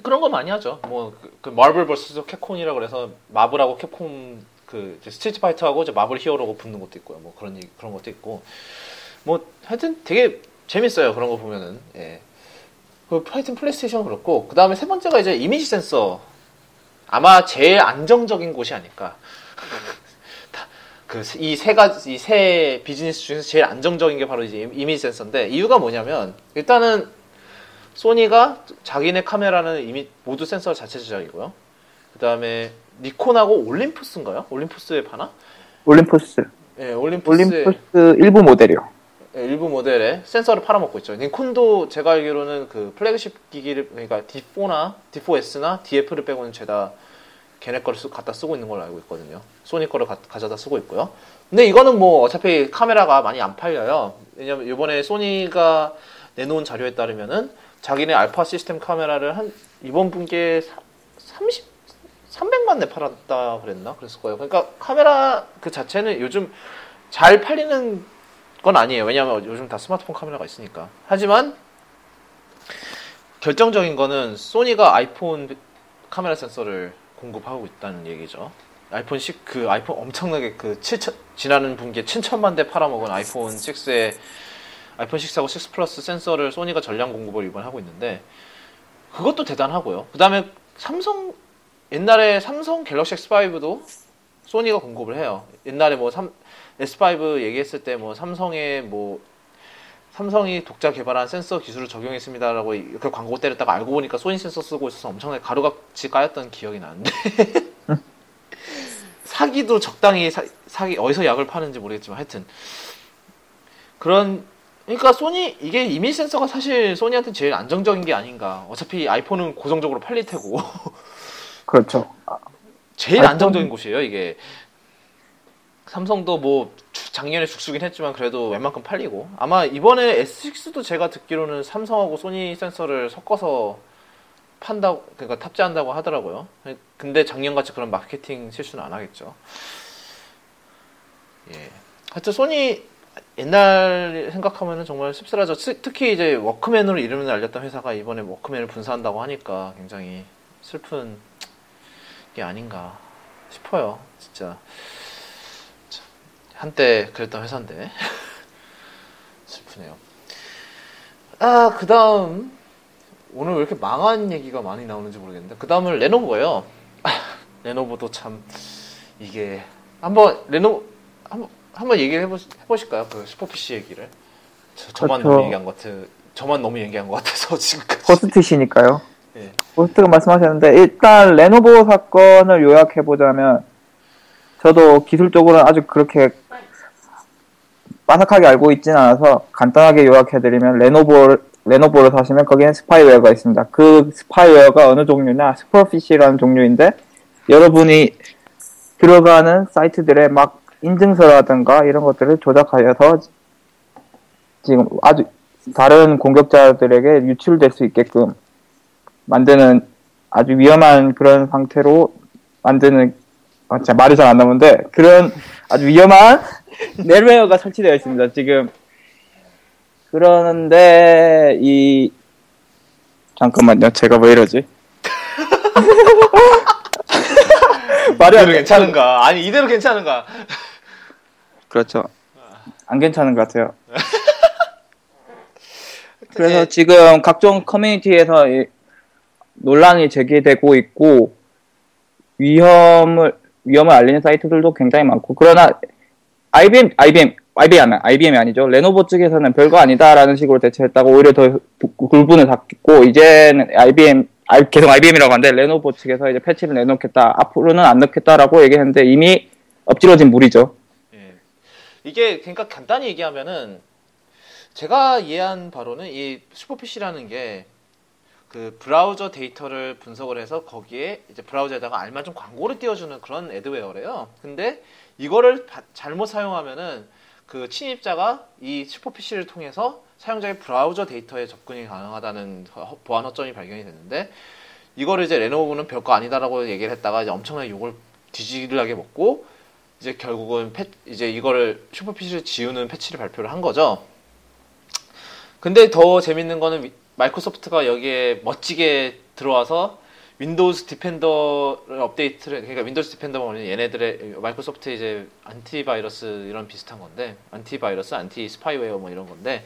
그런 거 많이 하죠. 뭐 그 마블 vs 캡콤이라 그래서 마블하고 캡콤 그 스트리트 파이터하고 이제 마블 hero가 붙는 것도 있고요. 뭐 그런 얘기- 그런 것도 있고 뭐 하여튼 되게 재밌어요. 그런 거 보면은 예. 그 하여튼 플레이스테이션 그렇고 그 다음에 세 번째가 이제 이미지 센서 아마 제일 안정적인 곳이 아닐까. 그 이 세 가지 이 세 비즈니스 중에서 제일 안정적인 게 바로 이제 이미지 센서인데 이유가 뭐냐면 일단은 소니가 자기네 카메라는 이미 모두 센서 자체 제작이고요. 그 다음에 니콘하고 올림푸스인가요? 올림푸스에 파나? 올림푸스. 예, 올림푸스의 올림푸스 일부 모델이요. 예, 일부 모델에 센서를 팔아먹고 있죠. 니콘도 제가 알기로는 그 플래그십 기기를 그러니까 D4나 D4S나 DF를 빼고는 죄다 걔네 거를 쓰, 갖다 쓰고 있는 걸로 알고 있거든요. 소니 거를 가, 가져다 쓰고 있고요. 근데 이거는 뭐 어차피 카메라가 많이 안 팔려요. 왜냐면 이번에 소니가 내놓은 자료에 따르면은 자기네 알파 시스템 카메라를 한 이번 분기에 30 300만 대 팔았다 그랬나 그랬을 거예요. 그러니까 카메라 그 자체는 요즘 잘 팔리는 건 아니에요. 왜냐하면 요즘 다 스마트폰 카메라가 있으니까. 하지만 결정적인 거는 소니가 아이폰 카메라 센서를 공급하고 있다는 얘기죠. 아이폰 6, 그 아이폰 엄청나게 그 7천, 지나는 분기에 7천만 대 팔아먹은 아이폰 6에 아이폰 6하고 6 플러스 센서를 소니가 전량 공급을 이번에 하고 있는데 그것도 대단하고요. 그 다음에 삼성, 옛날에 삼성 갤럭시 X5도 소니가 공급을 해요. 옛날에 뭐 삼, S5 얘기했을 때 뭐 삼성의 뭐 삼성이 독자 개발한 센서 기술을 적용했습니다라고 이렇게 광고 때렸다가 알고 보니까 소니 센서 쓰고 있어서 엄청나게 가루같이 까였던 기억이 나는데. 사기도 적당히 사, 사기 어디서 약을 파는지 모르겠지만 하여튼. 그런 그러니까 소니 이게 이미지 센서가 사실 소니한테 제일 안정적인 게 아닌가. 어차피 아이폰은 고정적으로 팔릴 테고. 그렇죠. 제일 아이폰- 안정적인 곳이에요 이게. 삼성도 뭐 주- 작년에 죽수긴 했지만 그래도 웬만큼 팔리고 아마 이번에 S6도 제가 듣기로는 삼성하고 소니 센서를 섞어서 판다고 그러니까 탑재한다고 하더라고요. 근데 작년같이 그런 마케팅 실수는 안 하겠죠. 예. 하여튼 소니 옛날 생각하면은 정말 씁쓸하죠. 스- 특히 이제 워크맨으로 이름을 알렸던 회사가 이번에 워크맨을 분사한다고 하니까 굉장히 슬픈 게 아닌가 싶어요. 진짜. 참, 한때 그랬던 회사인데. 슬프네요. 아, 그 다음, 오늘 왜 이렇게 망한 얘기가 많이 나오는지 모르겠는데, 그 다음은 레노버예요. 레노버도 참, 이게, 한번, 레노, 한번, 한번 얘기를 해보, 해보실까요? 그 슈퍼피시 얘기를. 저, 저만 그렇죠. 너무 얘기한 것 같아, 저만 너무 얘기한 것 같아서 지금까지. 호스트시니까요. 예. 호스트가 말씀하셨는데 일단 레노버 사건을 요약해 보자면 저도 기술적으로는 아주 그렇게 빠삭하게 알고 있지는 않아서 간단하게 요약해드리면 레노버 레노버를 사시면 거기엔 spyware가 있습니다. 그 spyware가 어느 종류냐 슈퍼피시라는 종류인데 여러분이 들어가는 사이트들의 막 인증서라든가 이런 것들을 조작하여서 지금 아주 다른 공격자들에게 유출될 수 있게끔 만드는 아주 위험한 그런 상태로 만드는 아, 진짜 말이 잘 안 나오는데 그런 아주 위험한 넬웨어가 설치되어 있습니다. 지금 그러는데 이 잠깐만요. 제가 왜 이러지? 말이 안 괜찮은가? 아니 이대로 괜찮은가? 그렇죠. 안 괜찮은 것 같아요. 그래서 지금 각종 커뮤니티에서 논란이 제기되고 있고 위험을 위험을 알리는 사이트들도 굉장히 많고 그러나 IBM IBM IBM IBM이 아니죠 레노버 측에서는 별거 아니다라는 식으로 대처했다고 오히려 더 공분을 샀고 이제는 IBM 계속 IBM이라고 하는데 레노버 측에서 이제 패치를 내놓겠다 앞으로는 안 넣겠다라고 얘기했는데 이미 엎질러진 물이죠. 예. 이게 그러니까 간단히 얘기하면은 제가 이해한 바로는 이 슈퍼피시라는 게 그 브라우저 데이터를 분석을 해서 거기에 이제 브라우저에다가 알맞은 광고를 띄워주는 그런 adware래요. 근데 이거를 바, 잘못 사용하면은 그 침입자가 이 슈퍼피시를 통해서 사용자의 브라우저 데이터에 접근이 가능하다는 보안 허점이 발견이 됐는데 이거를 이제 레노버는 별거 아니다라고 얘기를 했다가 이제 엄청나게 욕을 뒤질하게 먹고 이제 결국은 패, 이제 이거를 슈퍼피시를 지우는 패치를 발표를 한 거죠. 근데 더 재밌는 거는 마이크로소프트가 여기에 멋지게 들어와서 윈도우즈 디펜더를 업데이트를 그러니까 윈도우즈 디펜더는 얘네들의 마이크로소프트 이제 antivirus 이런 비슷한 건데 antivirus, anti spyware 뭐 이런 건데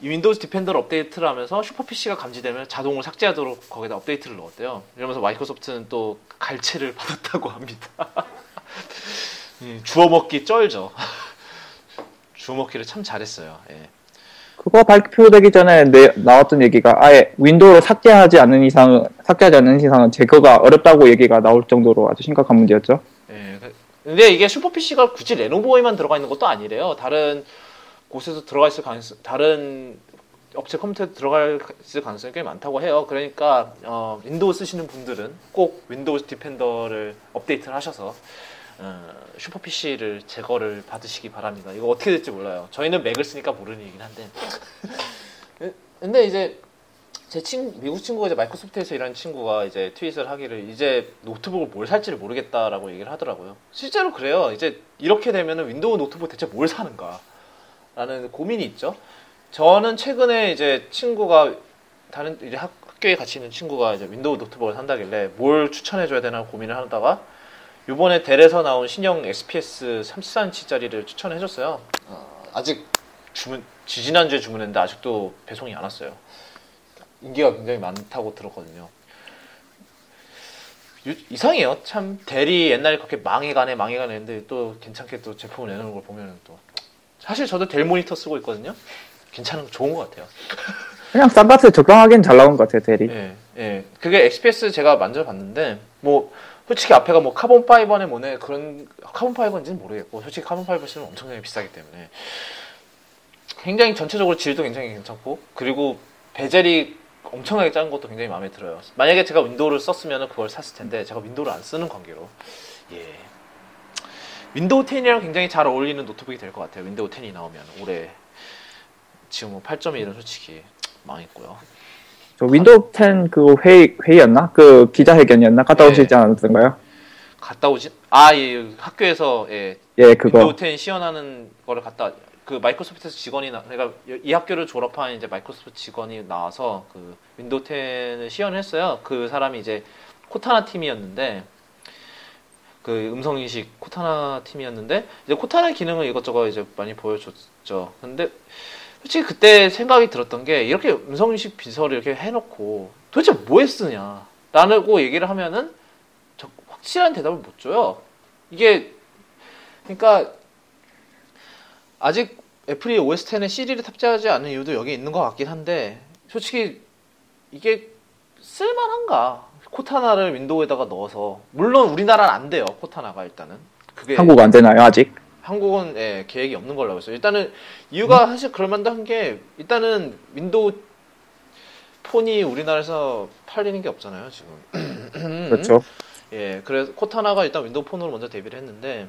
이 Windows Defender를 업데이트를 하면서 Superfish가 감지되면 자동으로 삭제하도록 거기다 업데이트를 넣었대요. 이러면서 마이크로소프트는 또 갈채를 받았다고 합니다. 주워 먹기 쩔죠. 주워 먹기를 참 잘했어요. 예. 그거 발표되기 전에 내, 나왔던 얘기가 아예 윈도우를 삭제하지 않는 이상은 삭제하지 않는 이상은 제거가 어렵다고 얘기가 나올 정도로 아주 심각한 문제였죠. 예. 그, 근데 이게 Superfish가 굳이 레노버에만 들어가 있는 것도 아니래요. 다른 곳에서 들어가 있을 가능성, 다른 업체 컴퓨터에 들어갈 가능성이 꽤 많다고 해요. 그러니까 어, 윈도우 쓰시는 분들은 꼭 윈도우 Defender를 업데이트를 하셔서 어, 슈퍼 PC를 제거를 받으시기 바랍니다. 이거 어떻게 될지 몰라요. 저희는 맥을 쓰니까 모르는 얘기긴 한데. 근데 이제 제 친, 미국 친구가 이제 마이크로소프트에서 일하는 친구가 이제 트윗을 하기를 이제 노트북을 뭘 살지를 모르겠다라고 얘기를 하더라고요. 실제로 그래요. 이제 이렇게 되면은 윈도우 노트북 대체 뭘 사는가? 라는 고민이 있죠. 저는 최근에 이제 친구가 다른 이제 학, 교에 같이 있는 친구가 이제 윈도우 노트북을 산다길래 뭘 추천해줘야 되나 고민을 하다가 요번에 델에서 나온 신형 XPS 34인치짜리를 추천해줬어요. 어, 아직 주문, 지지난주에 주문했는데 아직도 배송이 안 왔어요. 인기가 굉장히 많다고 들었거든요. 유, 이상해요. 참, 델이 옛날에 그렇게 망해가네, 망해가네 했는데 또 괜찮게 또 제품을 내놓는 걸 보면 또. 사실 저도 델 모니터 쓰고 있거든요. 괜찮은, 좋은 것 같아요. 그냥 싼 값에 적당하긴 잘 나온 것 같아요, 델이. 예, 예. 그게 XPS 제가 만져봤는데, 뭐, 솔직히 앞에가 뭐 carbon fiber네 뭐네 그런 carbon fiber인지는 모르겠고 솔직히 carbon fiber 쓰면 엄청나게 비싸기 때문에 굉장히 전체적으로 질도 굉장히 괜찮고 그리고 베젤이 엄청나게 작은 것도 굉장히 마음에 들어요. 만약에 제가 윈도우를 썼으면 그걸 샀을 텐데 제가 윈도우를 안 쓰는 관계로 예 윈도우 10이랑 굉장히 잘 어울리는 노트북이 될 것 같아요. 윈도우 10이 나오면 올해 지금 뭐 8.1은 솔직히 망했고요. 저 윈도우 10그 회의 회의였나? 그 기자회견이었나? 갔다 오시지 네. 않았던가요? 갔다 오지? 아, 예, 학교에서 예, 예 그거 윈도우 10 시연하는 거를 갔다 그 마이크로소프트에서 직원이 나, 그러니까 이 학교를 졸업한 이제 마이크로소프트 직원이 나와서 그 윈도우 10을 시연을 했어요. 그 사람이 이제 코타나 팀이었는데 그 음성 인식 코타나 팀이었는데 이제 코타나 기능을 이것저것 이제 많이 보여줬죠. 근데 솔직히 그때 생각이 들었던 게 이렇게 음성 인식 비서를 이렇게 해놓고 도대체 뭐에 쓰냐 라고 얘기를 하면은 확실한 대답을 못 줘요. 이게 그러니까 아직 애플이 OS 10에 Siri를 탑재하지 않은 이유도 여기 있는 것 같긴 한데 솔직히 이게 쓸만한가? 코타나를 윈도우에다가 넣어서 물론 우리나라는 안 돼요 코타나가 일단은 그게 한국 안 되나요 아직? 한국은 예, 계획이 없는 걸로 알고 있어요. 일단은 이유가 사실 그럴 만도 한게 일단은 윈도우 폰이 우리나라에서 팔리는 게 없잖아요, 지금. 그렇죠. 예, 그래서 코타나가 일단 윈도우 폰으로 먼저 데뷔를 했는데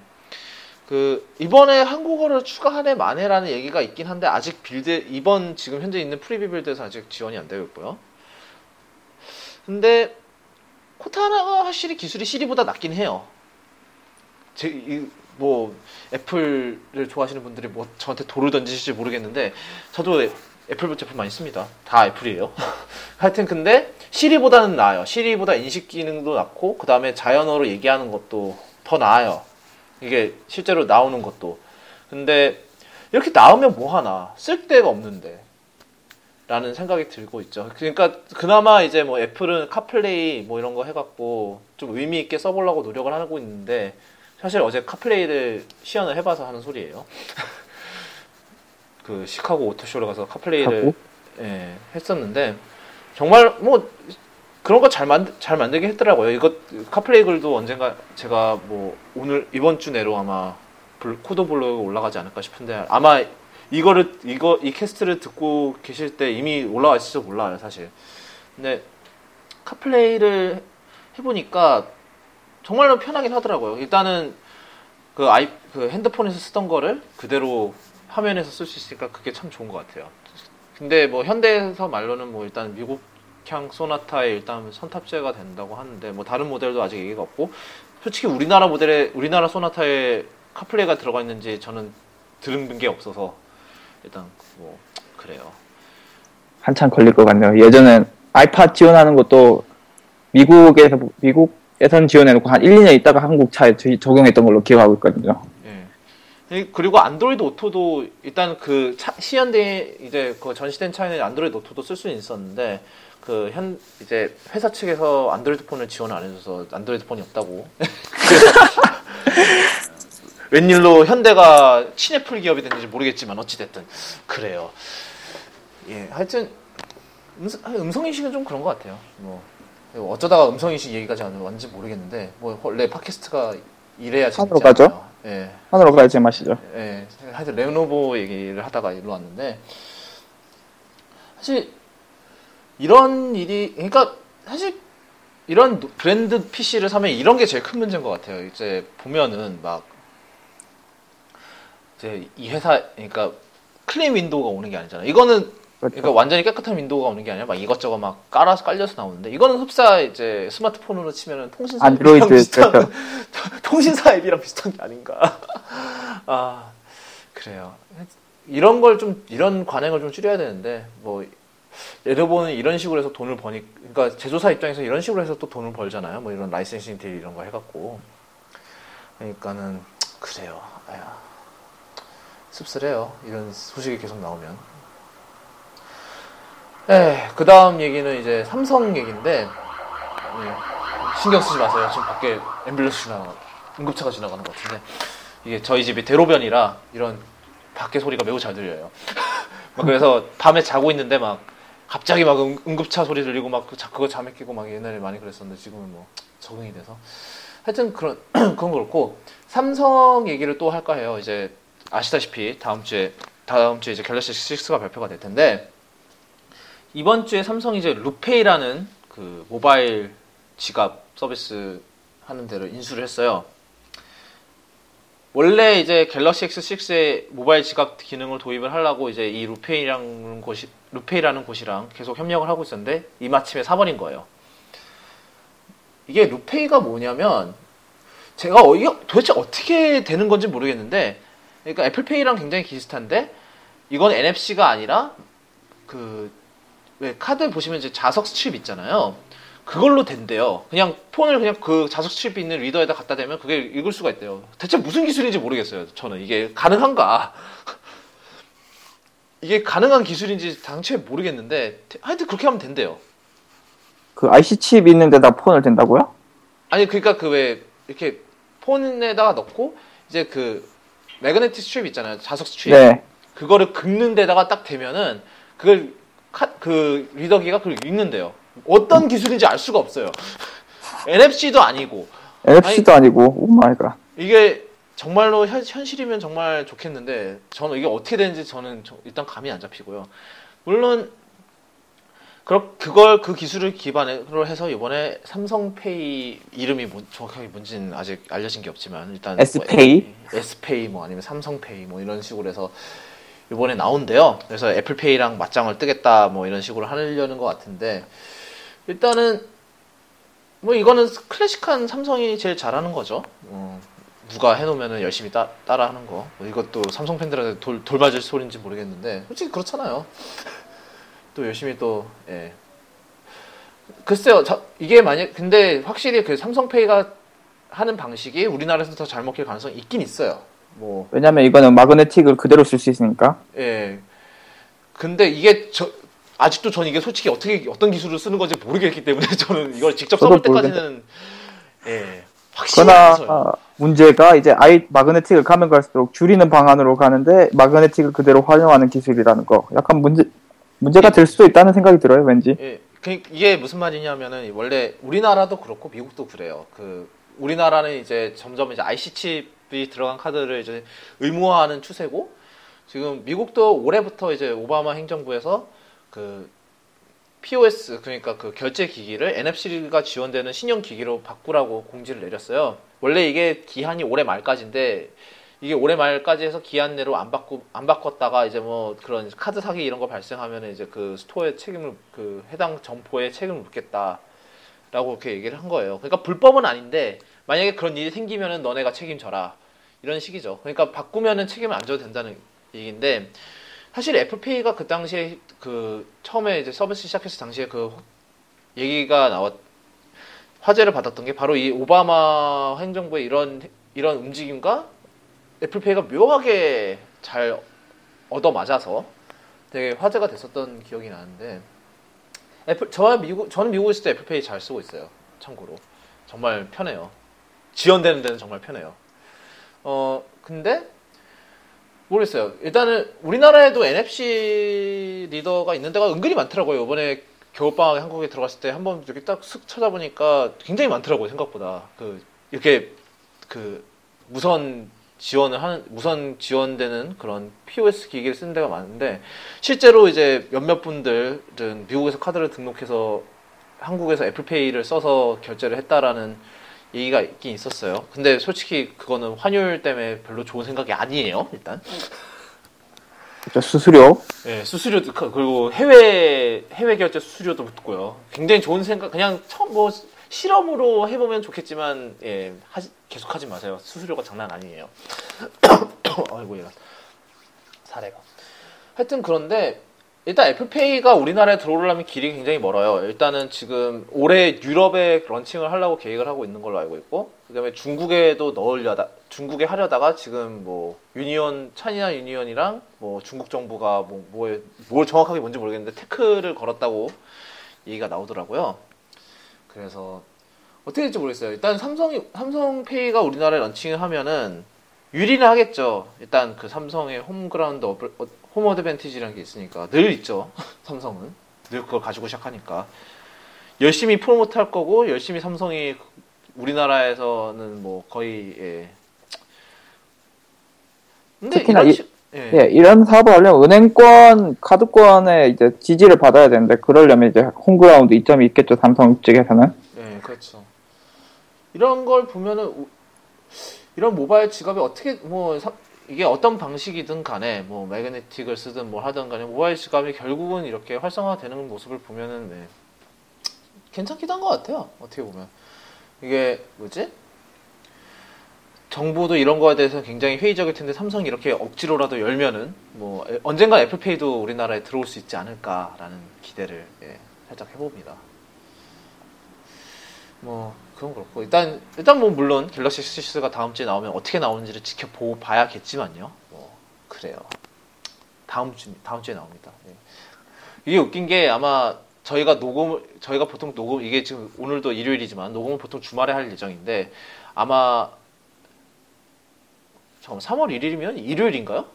그 이번에 한국어를 추가하네 마네라는 얘기가 있긴 한데 아직 build 이번 지금 현재 있는 preview build에서 아직 지원이 안 되고 있고요. 근데 코타나가 확실히 기술이 시리보다 낫긴 해요. 제, 이, 뭐, 애플을 좋아하시는 분들이 뭐 저한테 돌을 던지실지 모르겠는데, 저도 애- 애플 제품 많이 씁니다. 다 애플이에요. 하여튼 근데 시리보다는 나아요. 시리보다 인식 기능도 낫고, 그 다음에 자연어로 얘기하는 것도 더 나아요. 이게 실제로 나오는 것도. 근데 이렇게 나오면 뭐 하나. 쓸 데가 없는데. 라는 생각이 들고 있죠. 그러니까 그나마 이제 뭐 애플은 카플레이 뭐 이런 거 해갖고 좀 의미 있게 써보려고 노력을 하고 있는데 사실 어제 카플레이를 시연을 해봐서 하는 소리예요. 그 시카고 오토쇼를 가서 카플레이를? 예, 했었는데 정말 뭐 그런 거 잘 만, 잘 만들게 했더라고요. 이거 카플레이 글도 언젠가 제가 뭐 오늘 이번 주 내로 아마 블- 코드 블로그 올라가지 않을까 싶은데 아마 이거를 이거 이 캐스트를 듣고 계실 때 이미 올라와 있을지 몰라요 사실. 근데 카플레이를 해보니까 정말로 편하긴 하더라고요. 일단은 그 아이 그 핸드폰에서 쓰던 거를 그대로 화면에서 쓸 수 있으니까 그게 참 좋은 것 같아요. 근데 뭐 현대에서 말로는 뭐 일단 미국향 소나타에 일단 선탑재가 된다고 하는데 뭐 다른 모델도 아직 얘기가 없고 솔직히 우리나라 모델에 우리나라 소나타에 카플레이가 들어가 있는지 저는 들은 게 없어서 일단 뭐 그래요. 한참 걸릴 것 같네요. 예전엔 아이팟 지원하는 것도 미국에서 미국 에선 지원해놓고 한 1, 2년 있다가 한국 차에 저- 적용했던 걸로 기억하고 있거든요. 예. 이- 그리고 안드로이드 오토도 일단 그 차- 시연대 이제 그 전시된 차에는 안드로이드 오토도 쓸 수 있었는데 그 현 이제 회사 측에서 안드로이드 폰을 지원 안 해줘서 안드로이드 폰이 없다고. 웬일로 현대가 친애플 기업이 됐는지 모르겠지만 어찌 됐든 그래요. 예, 하여튼 음성 인식은 좀 그런 것 같아요. 뭐 어쩌다가 음성 인식 얘기까지 왔는지 모르겠는데 뭐 원래 팟캐스트가 이래야 산으로 재밌지 가죠? 예. 하늘로 가야 제맛이죠. 예, 하여튼 레노버 얘기를 하다가 일로 왔는데 사실 이런 일이 그러니까 사실 이런 노- 브랜드 PC를 사면 이런 게 제일 큰 문제인 것 같아요. 이제 보면은 막 이제 이 회사 그러니까 clean 윈도우가 오는 게 아니잖아요. 이거는 그렇죠. 그러니까 완전히 깨끗한 윈도우가 오는 게 아니라 막 이것저것 막 깔아서 깔려서 나오는데 이거는 흡사 이제 스마트폰으로 치면은 통신사 안드로이드 앱이랑 비슷한 그렇죠. 통신사 앱이랑 비슷한 게 아닌가. 아 그래요. 이런 걸 좀 이런 관행을 좀 줄여야 되는데 뭐 레노버는 이런 식으로 해서 돈을 버니 그러니까 제조사 입장에서 이런 식으로 해서 또 돈을 벌잖아요. 뭐 이런 licensing deal 이런 거 해갖고 그러니까는 그래요. 아야 씁쓸해요. 이런 소식이 계속 나오면. 네, 그 다음 얘기는 이제 삼성 얘기인데, 예, 신경 쓰지 마세요. 지금 밖에 앰뷸런스 지나가, 응급차가 지나가는 것 같은데, 이게 저희 집이 대로변이라 이런 밖에 소리가 매우 잘 들려요. 막 그래서 밤에 자고 있는데 막 갑자기 막 응, 응급차 소리 들리고 막 그- 그거 잠에 끼고 막 옛날에 많이 그랬었는데 지금은 뭐 적응이 돼서. 하여튼 그런, 그건 그렇고, 삼성 얘기를 또 할까 해요. 이제 아시다시피 다음 주에, 다음 주에 이제 갤럭시 6가 발표가 될 텐데, 이번 주에 삼성이 이제 루페이라는 그 모바일 지갑 서비스 하는 데를 인수를 했어요. 원래 이제 갤럭시 X6의 모바일 지갑 기능을 도입을 하려고 이제 이 루페이라는 곳이 루페이라는 곳이랑 계속 협력을 하고 있었는데 이마침에 사버린 거예요. 이게 루페이가 뭐냐면 제가 어, 이게 도대체 어떻게 되는 건지 모르겠는데 그러니까 애플페이랑 굉장히 비슷한데 이건 NFC가 아니라 그 왜 카드 보시면 이제 자석 칩 있잖아요. 그걸로 된대요. 그냥 폰을 그냥 그 자석 칩이 있는 리더에다 갖다 대면 그게 읽을 수가 있대요. 대체 무슨 기술인지 모르겠어요. 저는 이게 가능한가? 이게 가능한 기술인지 당최 모르겠는데 하여튼 그렇게 하면 된대요. 그 IC 칩 있는 데다 폰을 댄다고요? 아니 그러니까 그 왜 이렇게 폰에다가 넣고 이제 그 magnetic strip 있잖아요. 자석 strip. 네. 그거를 긁는 데다가 딱 대면은 그걸 카, 그 리더기가 그걸 읽는데요. 어떤 기술인지 알 수가 없어요. NFC도 아니고 NFC도 아니 고 oh my God. 이게 정말로 현, 현실이면 정말 좋겠는데 저는 이게 어떻게 되는지 저는 저- 일단 감이 안 잡히고요. 물론 그러, 그걸 그 기술을 기반으로 해서 이번에 삼성페이 이름이 뭐, 정확하게 뭔지는 아직 알려진 게 없지만 일단 S페이? 뭐, S페이 뭐 아니면 삼성페이 뭐 이런 식으로 해서 이번에 나온대요. 그래서 애플페이랑 맞짱을 뜨겠다 뭐 이런 식으로 하려는 것 같은데 일단은 뭐 이거는 클래식한 삼성이 제일 잘하는 거죠. 어, 누가 해놓으면 열심히 따, 따라 하는 거. 뭐 이것도 삼성 팬들한테 돌, 돌 맞을 소리인지 모르겠는데 솔직히 그렇잖아요. 또 열심히 또 예. 글쎄요, 저- 이게 만약 근데 확실히 그 삼성페이가 하는 방식이 우리나라에서 더 잘 먹힐 가능성이 있긴 있어요. 뭐 왜냐면 이거는 마그네틱을 그대로 쓸 수 있으니까. 예. 근데 이게 저 아직도 전 이게 솔직히 어떻게 어떤 기술을 쓰는 건지 모르겠기 때문에 저는 이걸 직접 써볼 때까지는 예 그러나. 아, 문제가 이제 아이 마그네틱을 가면 갈수록 줄이는 방안으로 가는데 마그네틱을 그대로 활용하는 기술이라는 거. 약간 문제 문제가 될 수도 있다는 생각이 들어요, 왠지. 예, 그 이게 무슨 말이냐면은 원래 우리나라도 그렇고 미국도 그래요. 그 우리나라는 이제 점점 이제 IC 칩 이 들어간 카드를 이제 의무화하는 추세고 지금 미국도 올해부터 이제 오바마 행정부에서 그 POS 그러니까 그 결제 기기를 NFC가 지원되는 신형 기기로 바꾸라고 공지를 내렸어요. 원래 이게 기한이 올해 말까지인데 이게 올해 말까지 해서 기한 내로 안 바꾸 안 바꿨다가 이제 뭐 그런 카드 사기 이런 거 발생하면 이제 그 store의 책임을 그 해당 점포에 책임을 묻겠다 라고 이렇게 얘기를 한 거예요. 그러니까 불법은 아닌데 만약에 그런 일이 생기면은 너네가 책임져라 이런 식이죠. 그러니까 바꾸면은 책임을 안 져도 된다는 얘기인데 사실 애플페이가 그 당시에 그 처음에 이제 서비스 시작했을 당시에 그 얘기가 나왔 화제를 받았던 게 바로 이 오바마 행정부의 이런 이런 움직임과 애플페이가 묘하게 잘 얻어 맞아서 되게 화제가 됐었던 기억이 나는데 애플 저와 미국 저는 미국에 있을 때 애플페이 잘 쓰고 있어요. 참고로 정말 편해요. 지원되는 데는 정말 편해요. 어 근데 모르겠어요. 일단은 우리나라에도 NFC 리더가 있는 데가 은근히 많더라고요. 이번에 겨울방학에 한국에 들어갔을 때 한번 이렇게 딱 쓱 찾아보니까 굉장히 많더라고요. 생각보다 그 이렇게 그 무선 지원을 하는 무선 지원되는 그런 POS 기기를 쓰는 데가 많은데 실제로 이제 몇몇 분들은 미국에서 카드를 등록해서 한국에서 애플페이를 써서 결제를 했다라는 얘기가 있긴 있었어요. 근데 솔직히 그거는 환율 때문에 별로 좋은 생각이 아니에요. 일단 수수료. 예, 수수료도 크- 그리고 해외 해외 결제 수수료도 붙고요. 굉장히 좋은 생각 그냥 처음 뭐 실험으로 해보면 좋겠지만 예 하지, 계속 하지 마세요. 수수료가 장난 아니에요. 아이고 얘가 사례가. 하여튼 그런데 일단 애플페이가 우리나라에 들어오려면 길이 굉장히 멀어요. 일단은 지금 올해 유럽에 런칭을 하려고 계획을 하고 있는 걸로 알고 있고, 그다음에 중국에도 넣으려다 중국에 하려다가 지금 뭐 유니온 차이나 유니온이랑 뭐 중국 정부가 뭐 뭐에 뭘 정확하게 뭔지 모르겠는데 태클을 걸었다고 얘기가 나오더라고요. 그래서 어떻게 될지 모르겠어요. 일단 삼성이 삼성페이가 우리나라에 launching을 하면은 유리는 하겠죠. 일단 그 삼성의 홈그라운드 어플- 어, home advantage라는 게 있으니까 늘 있죠. 삼성은 늘 그걸 가지고 시작하니까 열심히 promote 할 거고 열심히 삼성이 우리나라에서는 뭐 거의 예. 근데 특히나 이런 이- 식- 예. 예, 이런 사업을 하려면 은행권, 카드권에 이제 지지를 받아야 되는데, 그러려면 이제 홈그라운드 이점이 있겠죠, 삼성 측에서는. 네, 그렇죠. 이런 걸 보면은 우- 이런 모바일 지갑이 어떻게 뭐 사- 이게 어떤 방식이든 간에 뭐 매그네틱을 쓰든 뭘 하든 간에 모바일 지갑이 결국은 이렇게 활성화되는 모습을 보면은 네, 괜찮기도 한 것 같아요. 어떻게 보면 이게 뭐지? 정부도 이런 거에 대해서 굉장히 회의적일 텐데 삼성이 이렇게 억지로라도 열면은 뭐 에- 언젠가 애플페이도 우리나라에 들어올 수 있지 않을까라는 기대를 예, 살짝 해봅니다. 뭐 그건 그렇고 일단 일단 뭐 물론 갤럭시 S6가 다음 주에 나오면 어떻게 나오는지를 지켜보고 봐야겠지만요. 뭐 그래요. 다음 주 다음 주에 나옵니다. 예. 이게 웃긴 게 아마 저희가 녹음을 저희가 보통 녹음 이게 지금 오늘도 일요일이지만 녹음은 보통 주말에 할 예정인데 아마 잠깐 3월 1일이면 일요일인가요?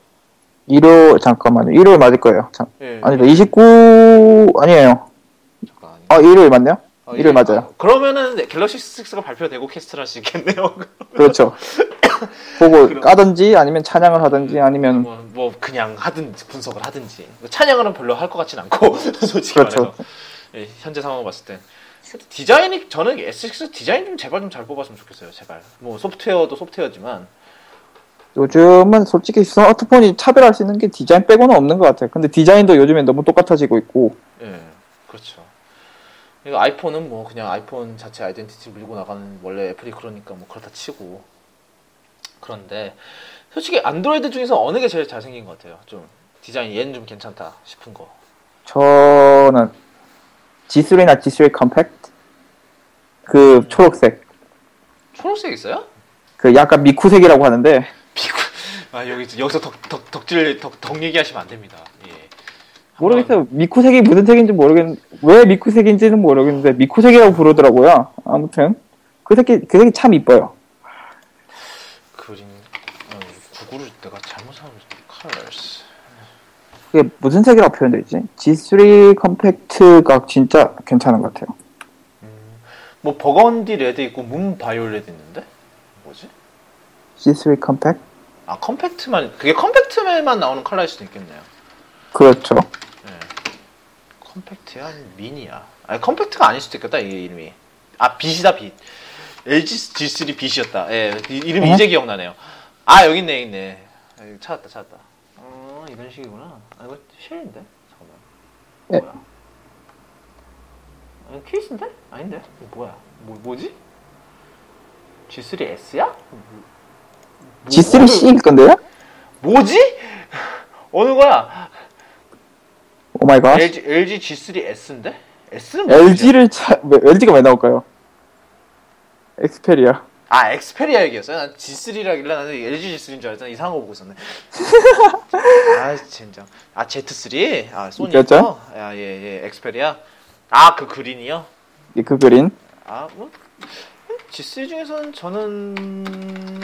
1호, 잠깐만요. 1월 맞을 거예요. 참, 예. 아니다, 29, 아니에요. 잠깐. 아니. 아, 일요일 맞네요? 어, 일요일 맞아요. 그러면은 네, 갤럭시 S6가 발표되고 캐스트를 할 수 있겠네요. 그렇죠. 보고 그럼- 까든지 아니면 찬양을 하든지 아니면 뭐, 뭐 그냥 하든지 분석을 하든지 뭐 찬양은 별로 할 것 같진 않고 솔직히 그렇죠. 말해서 예, 현재 상황을 봤을 때 디자인이 저는 SX 디자인 좀 제발 좀 잘 뽑았으면 좋겠어요 제발 뭐 소프트웨어도 소프트웨어지만 요즘은 솔직히 스마트폰이 차별할 수 있는 게 디자인 빼고는 없는 것 같아요. 근데 디자인도 요즘엔 너무 똑같아지고 있고 예 그렇죠 그러니까 아이폰은 뭐 그냥 아이폰 자체 identity 밀고 나가는 원래 애플이 그러니까 뭐 그렇다 치고. 그런데 솔직히 안드로이드 중에서 어느 게 제일 잘생긴 것 같아요? 좀 디자인 얘는 좀 괜찮다 싶은 거. 저는 G3나 G3 Compact 그 초록색. 초록색 있어요? 그 약간 미쿠색이라고 하는데. 비구 아 여기 여기서 덕, 덕, 덕질 덕, 덕 얘기하시면 안 됩니다. 예. 모르겠어요. 미쿠색이 무슨 색인지 모르겠는데 왜 미쿠색인지는 모르겠는데 미쿠색이라고 부르더라고요. 아무튼 그 색이 그 색이 참 이뻐요. 그림 어, 구글을 내가 잘못하면 colors 그게 무슨 색이라고 표현되어 있지? G3 Compact가 진짜 괜찮은 것 같아요. 뭐 burgundy red 있고 moon violet 있는데 뭐지? G3 Compact? 아 Compact만 그게 Compact만 나오는 컬러일 수도 있겠네요. 그렇죠. 예. Compact야 아니면 미니야? 아니 Compact가 아닐 수도 있겠다 이 이름이. 아 Beat다 Beat. LG G3 Beat였다. 예 이- 이름이 어? 이제 기억나네요. 아 여기 있네 여기 있네. 아, 여기 찾았다 찾았다. 어 이런 식이구나. 아 이거 shell인데 잠깐만. 예. 뭐야? 아, 케이스인데? 아닌데? 이거 뭐야? 뭐 뭐지? G3S야? G3C일 건데요? 뭐지? 어느 거야? oh my god. LG, LG G3S인데? S는 LG를 차, 왜, LG가 왜 나올까요? Xperia. 아 Xperia 얘기였어요? 난 G3라길래 나는 LG G3인 줄 알았더니 이상한 거 보고 있었네 아 진짜 아 Z3? 아 소니 그렇죠? 거? 아예 예 Xperia 아 그 green이요? 예, 그 green. 아 뭐, G3 중에서는 저는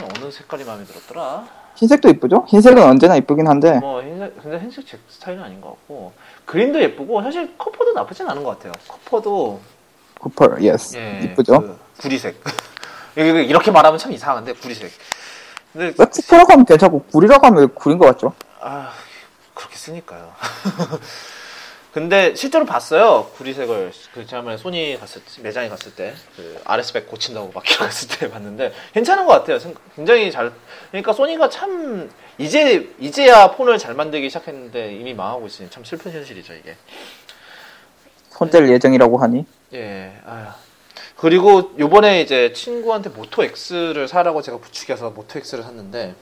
어느 색깔이 마음에 들었더라 흰색도 이쁘죠? 흰색은 언제나 이쁘긴 한데 뭐 흰색 근데 흰색 제 스타일은 아닌 것 같고 green도 예쁘고 사실 copper도 나쁘진 않은 것 같아요 copper도 copper, yes. 예, 이쁘죠? 그 구리색. 이렇게 말하면 참 이상한데 구리색. 근데 왜 쿠퍼라고 하면 괜찮고 구리라고 하면 왜 구린 것 같죠? 아 그렇게 쓰니까요. 근데 실제로 봤어요 구리색을 그 지난번에 소니 갔을 때, 매장에 갔을 때 그 RS백 고친다고 막 갔을 때 봤는데 괜찮은 것 같아요. 생- 굉장히 잘 그러니까 소니가 참 이제 이제야 폰을 잘 만들기 시작했는데 이미 망하고 있으니 참 슬픈 현실이죠 이게. 손댈 예정이라고 하니. 예, 아휴. 그리고 요번에 이제 친구한테 Moto X를 사라고 제가 부추겨서 Moto X를 샀는데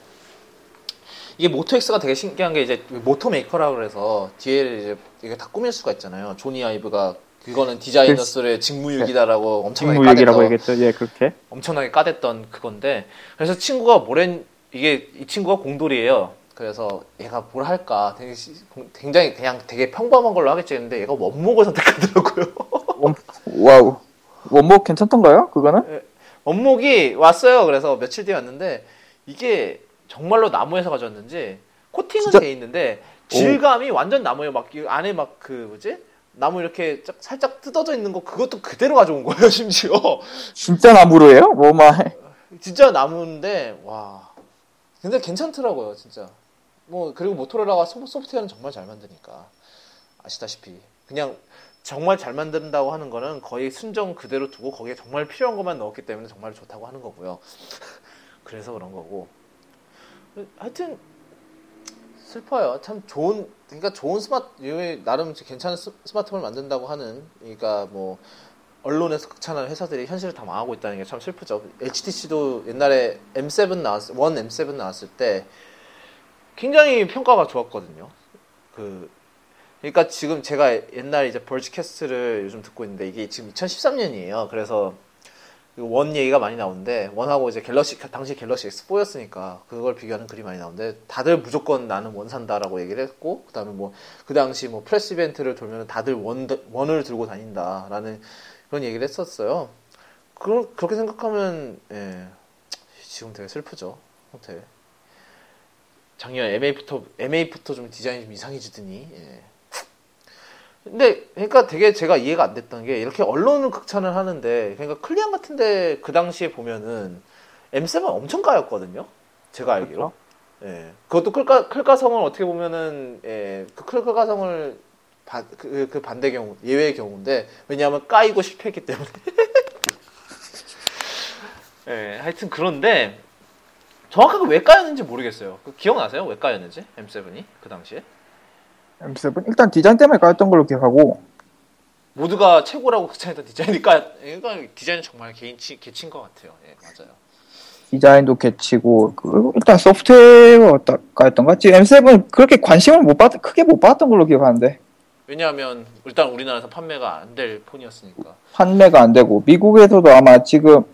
이게 Moto X가 되게 신기한 게 이제 Moto Maker라고 그래서 뒤에 이제 이게 다 꾸밀 수가 있잖아요. 조니 아이브가 그거는 designers의 직무유기다라고 엄청나게 직무유기라고 까댔던, 얘기했죠. 예, 그렇게. 엄청나게 까댔던 그건데 그래서 친구가 뭐랬 이게 이 친구가 공돌이에요. 그래서 얘가 뭘 할까 되게 굉장히 그냥 되게 평범한 걸로 하겠지 했는데 얘가 원목을 선택하더라고요. 원, 와우. 원목 괜찮던가요? 그거는? 원목이 왔어요. 그래서 며칠 뒤에 왔는데 이게 정말로 나무에서 가져왔는지 코팅은 진짜? 돼 있는데 질감이 완전 나무예요. 막이 안에 막 그 뭐지? 나무 이렇게 짝- 살짝 뜯어져 있는 거 그것도 그대로 가져온 거예요. 심지어 진짜 나무로예요? 뭐마. 진짜 나무인데 와 근데 괜찮더라고요. 진짜 뭐 그리고 모토로라가 소- 소프트웨어는 정말 잘 만드니까 아시다시피 그냥 정말 잘 만든다고 하는 거는 거의 순정 그대로 두고 거기에 정말 필요한 것만 넣었기 때문에 정말 좋다고 하는 거고요. 그래서 그런 거고. 하여튼 슬퍼요. 참 좋은 그러니까 좋은 스마트 나름 괜찮은 스- 스마트폰을 만든다고 하는 그러니까 뭐 언론에서 극찬하는 회사들이 현실은 다 망하고 있다는 게 참 슬프죠. HTC도 옛날에 M7 나왔 One M7 나왔을 때 굉장히 평가가 좋았거든요. 그 그러니까 지금 제가 옛날 이제 Vergecast를 요즘 듣고 있는데 이게 지금 2013년이에요. 그래서 그 One 얘기가 많이 나오는데 One하고 이제 갤럭시 당시 갤럭시 S4였으니까 그걸 비교하는 글이 많이 나오는데 다들 무조건 나는 One 산다라고 얘기를 했고 그다음에 뭐 그 당시 뭐 press event를 돌면 다들 One One을 들고 다닌다라는 그런 얘기를 했었어요. 그, 그렇게 생각하면 예, 지금 되게 슬프죠. 호텔. 작년 MA부터 MA부터 좀 디자인이 좀 이상해지더니 예. 근데 그러니까 되게 제가 이해가 안 됐던 게 이렇게 언론은 극찬을 하는데 그러니까 클리안 같은데 그 당시에 보면은 M7 엄청 까였거든요. 제가 알기로. 예. 그것도 클가, 클가성을 어떻게 보면은, 예, 그 클가성을 바, 그, 그 반대 경우, 예외의 경우인데, 왜냐하면 까이고 실패했기 때문에. 예, 하여튼 그런데, 정확하게 왜 까였는지 모르겠어요. 그 기억나세요? 왜 까였는지? M7이? 그 당시에? M7 일단 디자인 때문에 까였던 걸로 기억하고 모두가 최고라고 극찬했던 디자인이니까, 그러니까 디자인은 정말 개인 치, 개친 것 같아요. 예, 맞아요. 디자인도 개치고 그리고 일단 소프트웨어가 까였던가 지금 M7 그렇게 관심을 못 받, 크게 못 받았던 걸로 기억하는데 왜냐하면, 일단 우리나라에서 판매가 안 될 폰이었으니까. 판매가 안 되고 미국에서도 아마 지금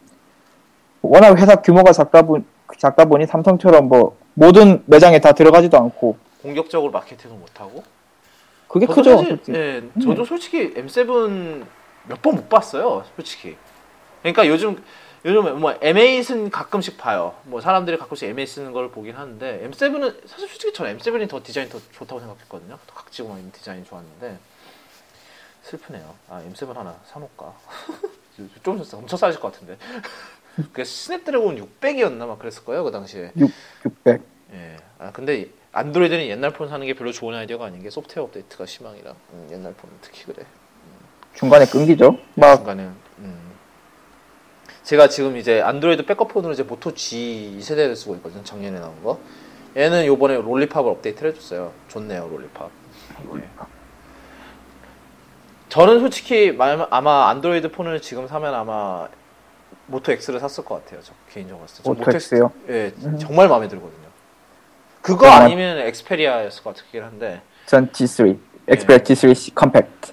워낙 회사 규모가 작다, 보, 작다 보니 삼성처럼 뭐 모든 매장에 다 들어가지도 않고 공격적으로 마케팅을 못 하고. 그게 크죠. 사실. 예, 저도 솔직히 M7 몇 번 못 봤어요, 솔직히. 그러니까 요즘 요즘 뭐 M8은 가끔씩 봐요. 뭐 사람들이 가끔씩 M8 쓰는 걸 보긴 하는데 M7은 사실 솔직히 저는 M7이 더 디자인 더 좋다고 생각했거든요. 더 각지고 막 있는 디자인 좋았는데 슬프네요. 아 M7 하나 사놓을까? 좀 있어 엄청 싸질 것 같은데. 그 Snapdragon 600이었나 막 그랬을 거예요 그 당시에. 6, 600. 예. 아 근데 안드로이드는 옛날 폰 사는 게 별로 좋은 아이디어가 아닌 게 소프트웨어 업데이트가 심하기라. 음, 옛날 폰은 특히 그래. 중간에 끊기죠. 막 중간에. 음. 제가 지금 이제 안드로이드 백업폰으로 이제 Moto G 2세대를 쓰고 있거든요. 작년에 나온 거. 얘는 요번에 Lollipop을 업데이트를 해줬어요. 좋네요, Lollipop. 예. 저는 솔직히 말- 아마 안드로이드 폰을 지금 사면 아마 모토 X를 샀을 것 같아요. 저 개인적으로 모토 X요? 예, 음. 정말 마음에 들거든요. 그거 정말- 아니면 엑스페리아였을 것 같긴 한데, 전 Z3, 엑스페리아 Z3 Compact.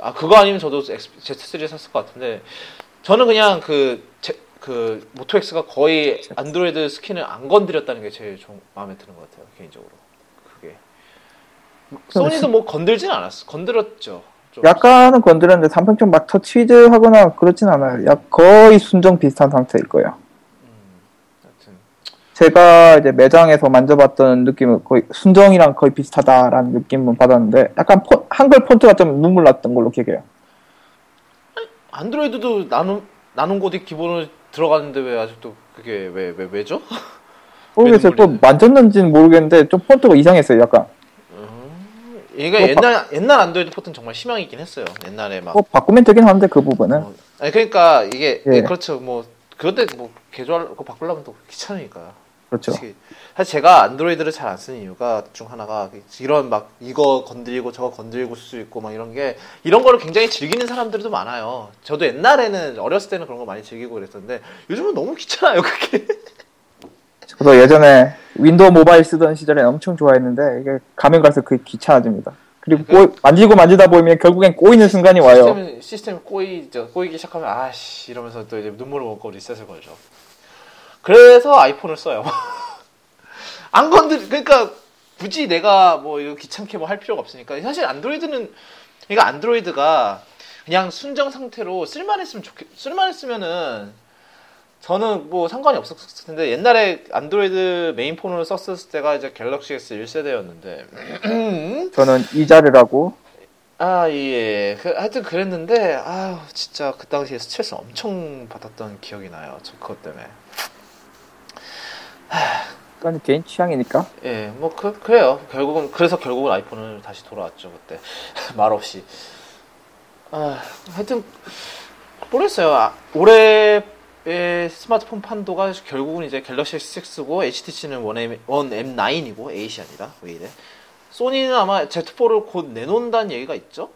아 그거 아니면 저도 X- Z3 샀을 것 같은데, 저는 그냥 그, 제, 그 모토 X가 거의 안드로이드 스킨을 안 건드렸다는 게 제일 좀 마음에 드는 것 같아요, 개인적으로. 그게. 소니도 뭐 건들진 않았어. 건드렸죠. 좀. 약간은 건드렸는데 삼성처럼 막 터치드 하거나 그렇진 않아요. 약 거의 순정 비슷한 상태일 거예요. 음. 제가 이제 매장에서 만져봤던 느낌은 거의 순정이랑 거의 비슷하다라는 느낌은 받았는데 약간 폰- 한글 폰트가 좀 눈물 났던 걸로 기억해요. 안드로이드도 나눔, 나눔 코딩 기본으로 들어가는데 왜 아직도 그게 왜, 왜, 왜 죠? 모르겠어요. 또. 만졌는지는 모르겠는데 좀 폰트가 이상했어요. 약간 얘가 뭐 옛날, 옛날 안드로이드 포트는 정말 있긴 했어요. 옛날에 막. 뭐 바꾸면 되긴 하는데 그 부분은 어, 아니 그러니까 이게 예. 예, 그렇죠 뭐 그런데 뭐 개조할 거 바꾸려면 또 귀찮으니까 그렇죠. 사실 제가 안드로이드를 잘 안 쓰는 이유가 중 하나가 이런 막 이거 건드리고 저거 건드리고 쓸 수 있고 막 이런 게 이런 거를 굉장히 즐기는 사람들도 많아요 저도 옛날에는 어렸을 때는 그런 거 많이 즐기고 그랬었는데 요즘은 너무 귀찮아요 그게 저도 예전에 윈도우 모바일 쓰던 시절에 엄청 좋아했는데 이게 가면 갈수록 그게 귀찮아집니다. 그리고 꼬- 만지고 만지다 보면 결국엔 꼬이는 순간이 와요. 시스템 시스템 꼬이죠 꼬이기 시작하면 아씨 이러면서 또 이제 눈물을 먹고 리셋을 걸죠 그래서 아이폰을 써요 안 건드 그러니까 굳이 내가 뭐 이거 귀찮게 뭐 할 필요가 없으니까 사실 안드로이드는 그러니까 안드로이드가 그냥 순정 상태로 쓸만했으면 좋겠 쓸만했으면은 저는 뭐 상관이 없었을 텐데 옛날에 안드로이드 메인폰으로 썼을 때가 이제 갤럭시 S 1세대였는데 저는 이자르라고 아, 예. 그, 하여튼 그랬는데, 아유, 진짜 그 당시에 스트레스 엄청 받았던 기억이 나요. 저 그것 때문에. 그건 개인 취향이니까 예, 뭐, 그, 그래요. 결국은, 그래서 결국은 아이폰을 다시 돌아왔죠, 그때. 말 없이. 아, 하여튼, 모르겠어요. 아, 올해의 스마트폰 판도가 결국은 이제 갤럭시 S6고, HTC는 1M, 1M9이고, 8이 아니라, 왜 이래? 소니는 아마 Z4를 곧 내놓는다는 얘기가 있죠?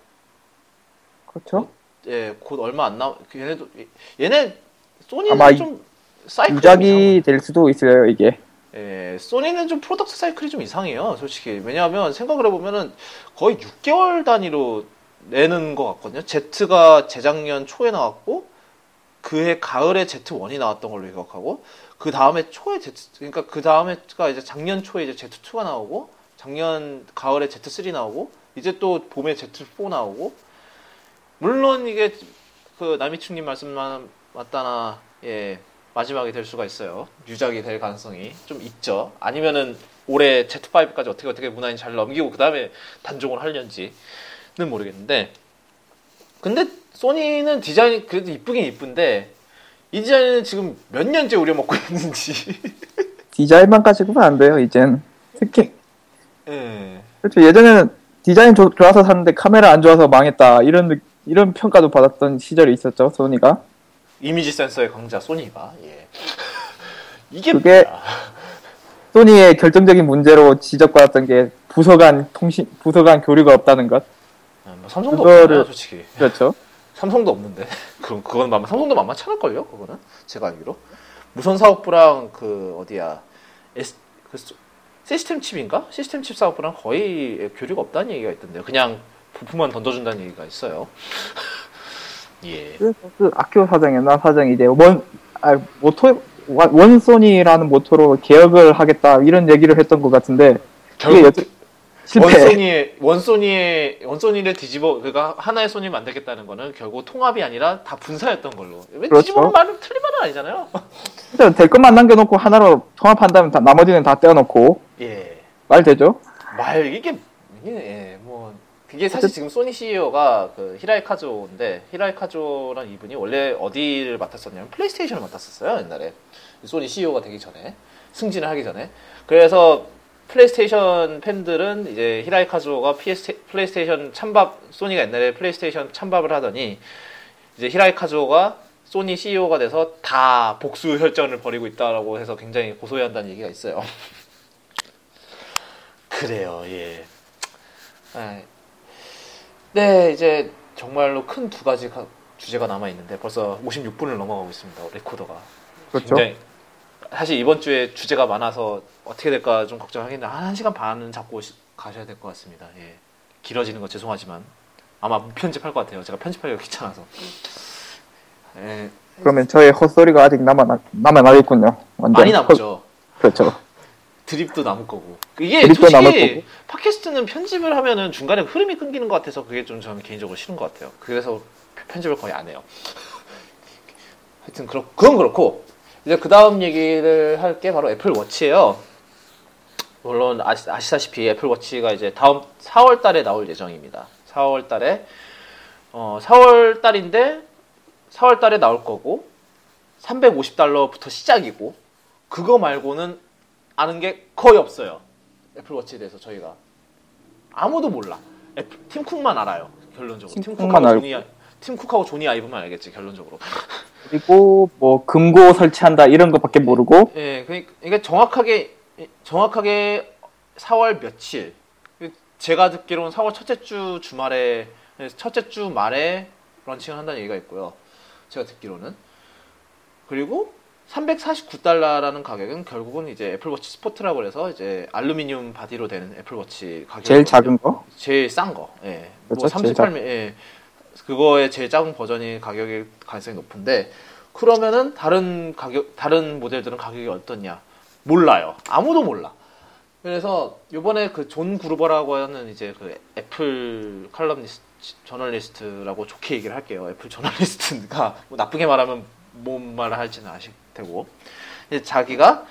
그렇죠. 예, 곧 얼마 안 남, 그 얘네도, 얘네, 소니는 아마 좀 유작이 될 수도 있어요 이게. 예, 소니는 좀 product cycle이 좀 이상해요, 솔직히. 왜냐하면 생각을 해보면은 거의 6개월 단위로 내는 것 같거든요. Z가 재작년 초에 나왔고, 그해 가을에 Z1이 나왔던 걸로 기억하고, 그 다음에 초에 Z, 그러니까 그 다음에가 이제 작년 초에 이제 Z2가 나오고, 작년 가을에 Z3 나오고, 이제 또 봄에 Z4 나오고, 물론 이게 그 남이충님 말씀만 맞다나, 예, 마지막이 될 수가 있어요. 유작이 될 가능성이 좀 있죠. 아니면은 올해 Z5까지 어떻게 어떻게 무난히 잘 넘기고 그 다음에 단종을 하려는지는 모르겠는데. 근데 소니는 디자인이 그래도 이쁘긴 이쁜데 이 디자인은 지금 몇 년째 우려먹고 있는지 디자인만 가지고는 안 돼요, 이젠. 특히, 예. 그렇죠. 예전에는 디자인 좋, 좋아서 샀는데 카메라 안 좋아서 망했다. 이런, 느- 이런 평가도 받았던 시절이 있었죠, 소니가. 이미지 센서의 강자 소니가 예. 이게 그게- 뭐야? 소니의 결정적인 문제로 지적받았던 게 부서 간 통신, 부서 간 교류가 없다는 것. 아, 뭐 삼성도 그거를- 없잖아요, 솔직히. 그렇죠. 삼성도 없는데. 그럼 그건 만 삼성도 만만치 않을 걸요, 그거는 제가 알기로. 무선 사업부랑 그 어디야 S, 그 소- 시스템 칩인가? 시스템 칩 사업부랑 거의 교류가 없다는 얘기가 있던데요. 그냥 부품만 던져준다는 얘기가 있어요. 예. 그래서 그 아키오 사장이나 사장이 이제 One, 아, 모토, One- One Sony라는 모토로 개혁을 하겠다 이런 얘기를 했던 것 같은데 결국 실패. One Sony의 원소니의 원소니를 뒤집어 그가 하나의 소니 만들겠다는 거는 결국 통합이 아니라 다 분사였던 걸로. 왜 그렇죠. 뒤집으면 말은 틀린 말은 아니잖아요. 진짜 될 것만 남겨놓고 하나로 통합한다면 다, 나머지는 다 떼어놓고 예. 말 되죠? 말 이게 이게 예, 뭐 그게 사실 지금 소니 CEO가 그 히라이 카즈오인데 히라이 카즈오란 이분이 원래 어디를 맡았었냐면 플레이스테이션을 맡았었어요 옛날에 소니 CEO가 되기 전에 승진을 하기 전에 그래서 플레이스테이션 팬들은 이제 히라이 카즈오가 PS, 플레이스테이션 찬밥 소니가 옛날에 플레이스테이션 찬밥을 하더니 이제 히라이 카즈오가 소니 CEO가 돼서 다 복수 혈전을 벌이고 있다라고 해서 굉장히 고소해한다는 얘기가 있어요. 그래요, 예. 아, 네, 이제 정말로 큰 두 가지 가- 주제가 남아 있는데 벌써 56분을 넘어가고 있습니다. 레코더가. 그렇죠. 사실 이번 주에 주제가 많아서 어떻게 될까 좀 걱정하겠는데 한 1시간 반은 잡고 오시- 가셔야 될 것 같습니다. 예. 길어지는 거 죄송하지만 아마 무편집할 것 같아요. 제가 편집하기가 귀찮아서. 예, 그러면 저의 헛소리가 아직 남아 남아 나겠군요. 완전 많이 남죠. 헛- 그렇죠. 드립도 남을 거고. 이게 솔직히. 팟캐스트는 편집을 하면은 중간에 흐름이 끊기는 것 같아서 그게 좀 저는 개인적으로 싫은 것 같아요. 그래서 편집을 거의 안 해요. 하여튼 그렇 그건 그렇고 이제 그 다음 얘기를 할 게 바로 애플 워치예요. 물론 아시, 아시다시피 애플 워치가 이제 다음 4월 달에 나올 예정입니다. 4월 달에 어 4월 달인데 4월 달에 나올 거고 350달러부터 시작이고 그거 말고는 아는 게 거의 없어요. 애플워치에 대해서 저희가 아무도 몰라. 애플, 팀 쿡만 알아요. 결론적으로. 팀 쿡만 알고. 조니 아- 팀 쿡하고 조니 아이브만 알겠지 결론적으로. 그리고 뭐 금고 설치한다 이런 것밖에 모르고 예, 그러니까 정확하게 정확하게 4월 며칠. 제가 듣기로는 4월 첫째 주 주말에 첫째 주 말에 launching을 한다는 얘기가 있고요. 제가 듣기로는 그리고 349달러라는 가격은 결국은 이제 애플워치 Sport라고 해서 이제 알루미늄 바디로 되는 애플워치 가격 제일 작은 거 제일 싼 거. 예. 뭐 그렇죠, 제일 38미 예. 그거의 제일 작은 버전이 가격이 가능성이 높은데 그러면은 다른 가격 다른 모델들은 가격이 어떻냐? 몰라요. 아무도 몰라. 그래서 요번에 그 존 그루버라고 하는 이제 그 애플 칼럼니스트 저널리스트라고 좋게 얘기를 할게요. 애플 저널리스트가 뭐 나쁘게 말하면 뭔 말을 할지는 아실 되고 이제 자기가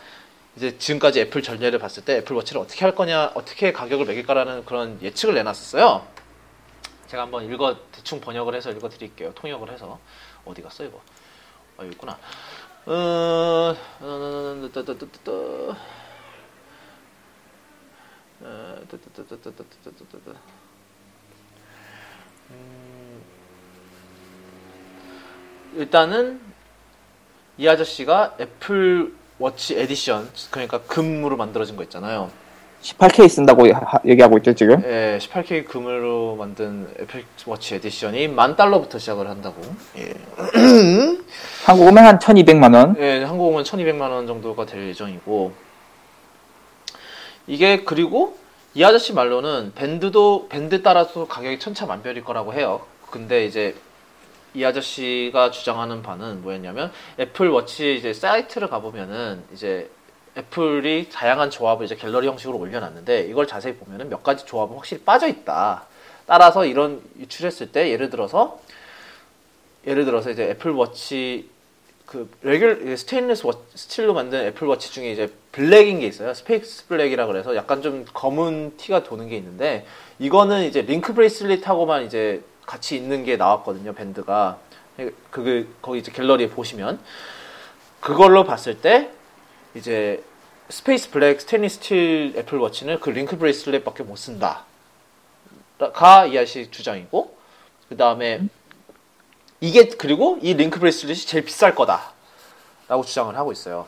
이제 지금까지 애플 전례를 봤을 때 애플워치를 어떻게 할 거냐, 어떻게 가격을 매길까라는 그런 예측을 내놨었어요. 제가 한번 읽어 대충 번역을 해서 읽어 드릴게요. 통역을 해서 어디 갔어 이거? 아 여기 있구나. 어, 일단은 이 아저씨가 애플 워치 에디션 그러니까 금으로 만들어진 거 있잖아요. 18K 쓴다고 하- 얘기하고 있죠 지금 예, 18K 금으로 만든 애플 워치 Edition이 만 달러부터 시작을 한다고. 예. 한국 오면 한 1200만 원 예, 한국 오면 1200만 원 정도가 될 예정이고. 이게 그리고 이 아저씨 말로는 밴드도 밴드 따라서 가격이 천차만별일 거라고 해요. 근데 이제 이 아저씨가 주장하는 바는 뭐였냐면 애플 워치 이제 사이트를 가보면은 이제 애플이 다양한 조합을 이제 갤러리 형식으로 올려놨는데 이걸 자세히 보면은 몇 가지 조합은 확실히 빠져 있다. 따라서 이런 유추했을 때 예를 들어서 예를 들어서 이제 애플 워치 그 regul- 스테인리스 워- 스틸로 만든 애플 워치 중에 이제 블랙인 게 있어요. space black이라 그래서 약간 좀 검은 티가 도는 게 있는데 이거는 이제 link bracelet하고만 이제 같이 있는 게 나왔거든요. 밴드가 그게 거기 이제 갤러리에 보시면 그걸로 봤을 때 이제 space black 스테인리스 스틸 애플 워치는 그 link bracelet밖에 못 쓴다. 가 이 아저씨 주장이고 그 다음에 이게 그리고 이 link bracelet이 제일 비쌀 거다 라고 주장을 하고 있어요.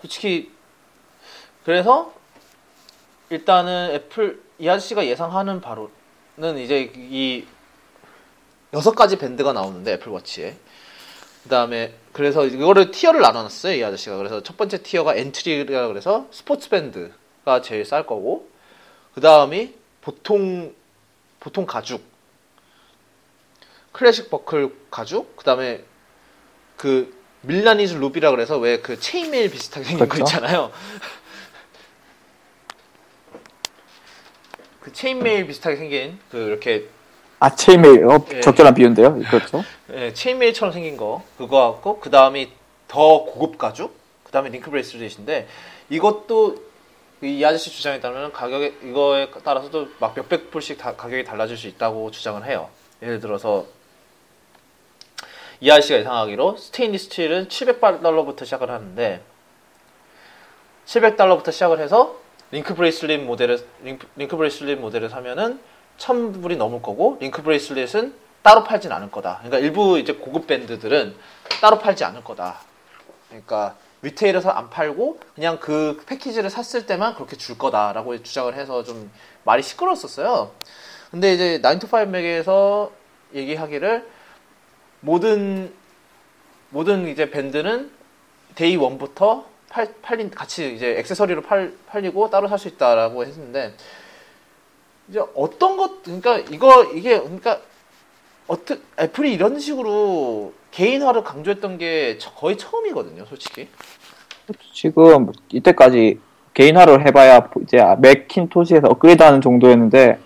솔직히 그래서 일단은 애플 이 아저씨가 예상하는 바로는 이제 이 여섯 가지 밴드가 나오는데 애플 워치에. 그 다음에 그래서 이거를 tier를 나눠놨어요 이 아저씨가. 그래서 첫 번째 tier가 엔트리라 그래서 스포츠 밴드가 제일 쌀 거고 그 다음이 보통 보통 가죽. classic buckle 가죽? 그 다음에 그 Milanese loop이라 그래서 왜 그 chainmail 비슷하게 생긴 그렇죠. 거 있잖아요 그 chainmail 비슷하게 생긴 그 이렇게 아 chainmail 어, 예. 적절한 비유인데요. 그렇죠. 예, chainmail처럼 생긴 거 그거 같고 그 다음이 더 고급 가죽 그 다음에 link bracelet인데 이것도 이 아저씨 주장에 따르면 가격에 이거에 따라서도 막 몇백 불씩 다 가격이 달라질 수 있다고 주장을 해요. 예를 들어서 이 아저씨가 예상하기로 스테인리스 스틸은 700달러부터 시작을 하는데 700달러부터 시작을 해서 link bracelet 모델을 link, link bracelet 모델을 사면은 1000불이 넘을 거고 link bracelet은 따로 팔진 않을 거다. 그러니까 일부 이제 고급 밴드들은 따로 팔지 않을 거다. 그러니까 retail에서 안 팔고 그냥 그 패키지를 샀을 때만 그렇게 줄 거다라고 주장을 해서 좀 말이 시끄러웠었어요. 근데 이제 9to5Mac에서 얘기하기를 모든 모든 이제 밴드는 day one부터 팔, 팔린 같이 이제 액세서리로 팔, 팔리고 따로 살 수 있다라고 했는데 이제 어떤 것 그러니까 이거 이게 그러니까 어떻게 애플이 이런 식으로 개인화를 강조했던 게 처- 거의 처음이거든요, 솔직히. 지금 이때까지 개인화를 해봐야 이제 맥킨토시에서 업그레이드하는 정도였는데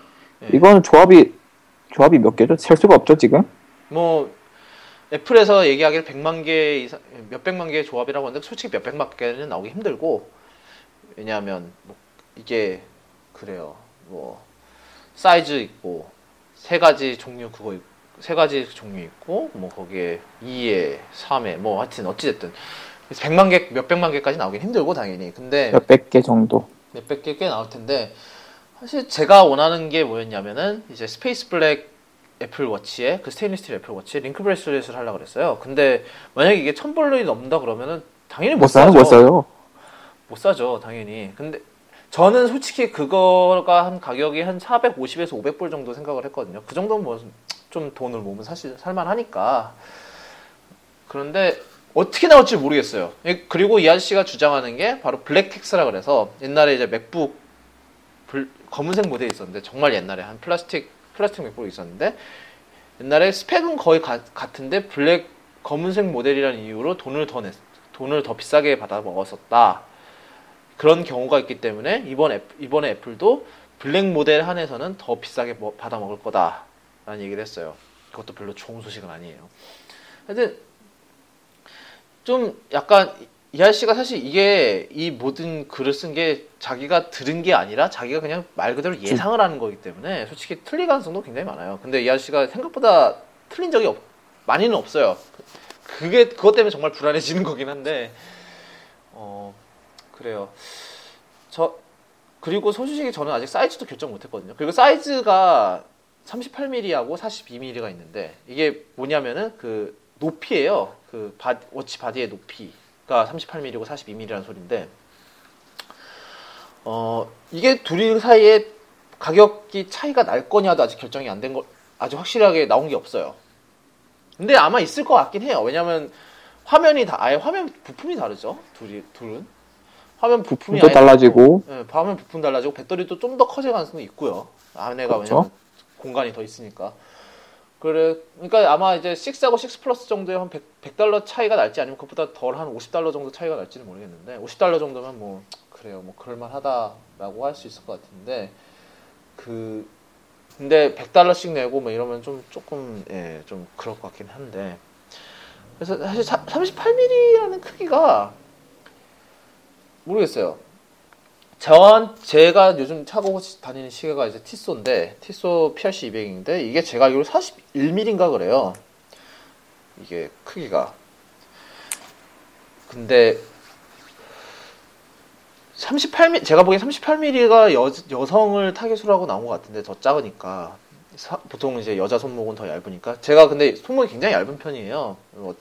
예. 이거는 조합이 조합이 몇 개죠? 셀 수가 없죠 지금. 뭐 애플에서 얘기하기를 100만 개 이상 몇백만 개의 조합이라고 하는데 솔직히 몇백만 개는 나오기 힘들고 왜냐하면 뭐 이게 그래요. 뭐 사이즈 있고 세 가지 종류 그거 있- 세 가지 종류 있고 뭐 거기에 2에 3에 뭐 하여튼 어찌 됐든 100만 개 몇백만 개까지 나오긴 힘들고 당연히. 근데 몇백 개 정도. 몇백 개 꽤 나올 텐데 사실 제가 원하는 게 뭐였냐면은 이제 space black 애플 워치에 그 스테인리스 스틸 애플 워치에 link bracelet을 하려고 그랬어요. 근데 만약에 이게 천 불이 넘는다 그러면은 당연히 못, 못 사죠. 못 사요. 못 사죠, 당연히. 근데 저는 솔직히 그거가 한 가격이 한 450에서 500불 정도 생각을 했거든요. 그 정도면 뭐 좀 돈을 모으면 사실 살만하니까. 그런데 어떻게 나올지 모르겠어요. 예, 그리고 이 아저씨가 주장하는 게 바로 black tax라 그래서 옛날에 이제 맥북 불- 검은색 모델이 있었는데 정말 옛날에 한 플라스틱 플라스틱 맥북이 있었는데 옛날에 스펙은 거의 가- 같은데 블랙 검은색 모델이라는 이유로 돈을 더 냈, 돈을 더 비싸게 받아 먹었었다. 그런 경우가 있기 때문에 이번 애, 이번에 애플도 블랙 모델 한해서는 더 비싸게 뭐- 받아 먹을 거다라는 얘기를 했어요. 그것도 별로 좋은 소식은 아니에요. 하여튼 좀 약간 이 아저씨가 사실 이게 이 모든 글을 쓴 게 자기가 들은 게 아니라 자기가 그냥 말 그대로 예상을 하는 거기 때문에 솔직히 틀릴 가능성도 굉장히 많아요. 근데 이 아저씨가 생각보다 틀린 적이 없, 많이는 없어요. 그게 그것 때문에 정말 불안해지는 거긴 한데 어 그래요. 저 그리고 소식이 저는 아직 사이즈도 결정 못했거든요. 그리고 사이즈가 38mm하고 42mm가 있는데 이게 뭐냐면은 그 높이예요. 그 바, watch body의 높이가 38mm고 42mm라는 소리인데 어 이게 둘이 사이에 가격이 차이가 날 거냐도 아직 결정이 안 된 거 아직 확실하게 나온 게 없어요. 근데 아마 있을 것 같긴 해요. 왜냐면 화면이 다 아예 화면 부품이 다르죠. 둘이 둘은 화면 부품이 또 달라지고 네, 화면 부품 달라지고 배터리도 좀 더 커질 가능성도 있고요. 안에가 그렇죠. 왜냐면 공간이 더 있으니까. 그래, 그러니까 아마 이제 6하고 6 플러스 정도에 한 100, 달러 차이가 날지 아니면 그것보다 덜 한 50달러 정도 차이가 날지는 모르겠는데 50달러 정도면 뭐 그래요, 뭐 그럴만하다라고 할 수 있을 것 같은데 그 근데 100달러씩 내고 뭐 이러면 좀 조금 예, 좀 그럴 것 같긴 한데 그래서 사실 38mm라는 크기가 모르겠어요. 전 제가 요즘 차고 다니는 시계가 이제 티소인데 티소 PRC 200인데 이게 제가 알기로 41mm인가 그래요. 이게 크기가. 근데 38mm 제가 보기엔 38mm가 여, 여성을 타겟으로 하고 나온 것 같은데 더 작으니까 사- 보통 이제 여자 손목은 더 얇으니까 제가 근데 손목이 굉장히 얇은 편이에요. 뭐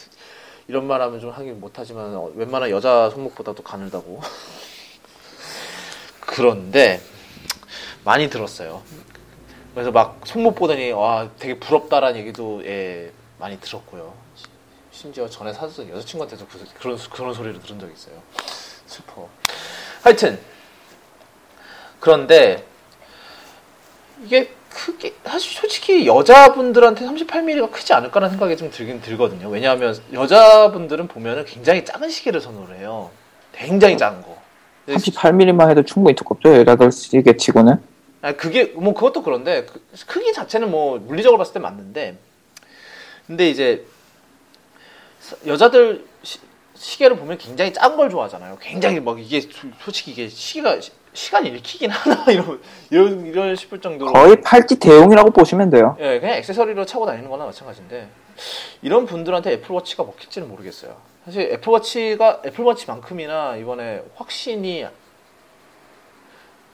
이런 말하면 좀 하긴 못하지만 어, 웬만한 여자 손목보다도 가늘다고. 그런데 많이 들었어요. 그래서 막 손목 보더니 와 되게 부럽다라는 얘기도 예, 많이 들었고요. 시- 심지어 전에 사귀었던 여자친구한테도 그, 그런 그런 소리를 들은 적이 있어요. 슬퍼. 하여튼 그런데 이게 크게 사실 솔직히 여자분들한테 38mm가 크지 않을까라는 생각이 좀 들긴 들거든요. 왜냐하면 여자분들은 보면은 굉장히 작은 시계를 선호를 해요. 굉장히 작은 거. 38mm만 해도 충분히 두껍죠? 여자들 시계 치고는? 아 그게 뭐 그것도 그런데 그 크기 자체는 뭐 물리적으로 봤을 때 맞는데. 근데 이제 서- 여자들 시, 계를 보면 굉장히 작은 걸 좋아하잖아요. 굉장히 막 이게 소- 솔직히 이게 시계가 시- 시간이 읽히긴 하나? 이런 이런 이런 싶을 정도로. 거의 팔찌 대용이라고 보시면 돼요. 예 그냥 액세서리로 차고 다니는 거나 마찬가지인데. 이런 분들한테 애플워치가 먹힐지는 모르겠어요. 사실 애플워치가 애플워치만큼이나 이번에 확신이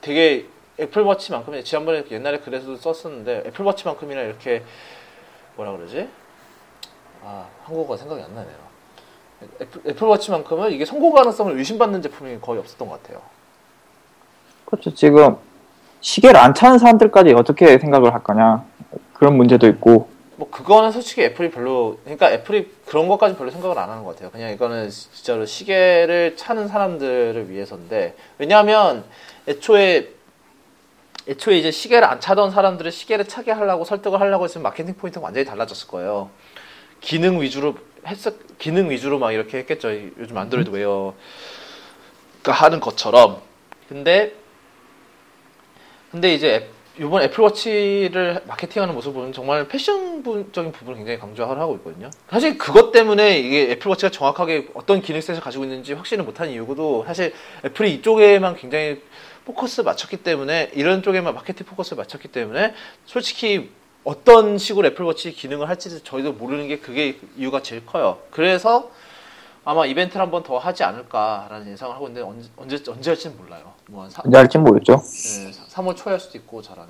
되게 애플워치만큼이나 지난번에 옛날에 글에서도 썼었는데 애플워치만큼이나 이렇게 뭐라 그러지? 아 한국어가 생각이 안 나네요. 애플, 애플워치만큼은 이게 성공 가능성을 의심받는 제품이 거의 없었던 것 같아요. 그렇죠 지금 시계를 안 차는 사람들까지 어떻게 생각을 할 거냐 그런 문제도 있고 뭐 그거는 솔직히 애플이 별로 그러니까 애플이 그런 것까지 별로 생각을 안 하는 것 같아요. 그냥 이거는 진짜로 시계를 차는 사람들을 위해서인데 왜냐하면 애초에 애초에 이제 시계를 안 차던 사람들을 시계를 차게 하려고 설득을 하려고 했으면 마케팅 포인트가 완전히 달라졌을 거예요. 기능 위주로 했었 기능 위주로 막 이렇게 했겠죠. 이- 요즘 안드로이드 웨어가 하는 것처럼. 근데 근데 이제 앱- 이번 애플워치를 마케팅하는 보면 정말 패션적인 부분을 굉장히 강조를 하고 있거든요. 사실 그것 때문에 이게 애플워치가 정확하게 어떤 기능셋을 가지고 있는지 확신을 못한 이유도 사실 애플이 이쪽에만 굉장히 포커스 맞췄기 때문에 이런 쪽에만 마케팅 포커스를 맞췄기 때문에 솔직히 어떤 식으로 애플워치 기능을 할지 저희도 모르는 게 그게 이유가 제일 커요. 그래서 아마 이벤트를 한 번 더 하지 않을까라는 예상을 하고 있는데 언제 언제, 언제 할지는 몰라요. 뭐한 언제 할지 모르죠 네, 3월 초에 할 수도 있고 잘하면.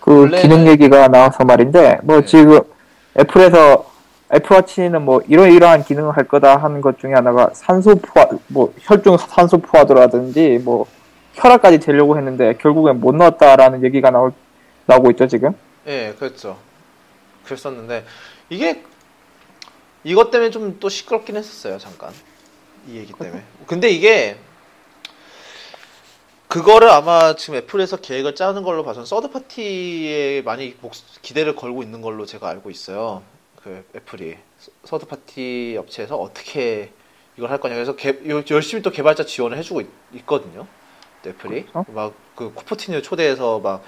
그 원래는- 기능 얘기가 나와서 말인데 뭐 네. 지금 애플에서 애플워치는 뭐 이러이러한 기능을 할 거다 하는 것 중에 하나가 산소 포화 뭐 혈중 산소 포화도라든지 뭐 혈압까지 재려고 했는데 결국엔 못 넣었다라는 얘기가 나올 나오고 있죠 지금 예, 그랬죠. 그랬었는데 이게 이것 때문에 좀 또 시끄럽긴 했었어요 잠깐 이 얘기 때문에. 근데 이게 그거를 아마 지금 애플에서 계획을 짜는 걸로 봐서는 서드 파티에 많이 목- 기대를 걸고 있는 걸로 제가 알고 있어요. 그 애플이 third party 업체에서 어떻게 이걸 할 거냐. 그래서 개- 요- 열심히 또 개발자 지원을 해주고 있, 거든요 애플이 그렇죠. 막그 쿠퍼티뉴 초대해서 막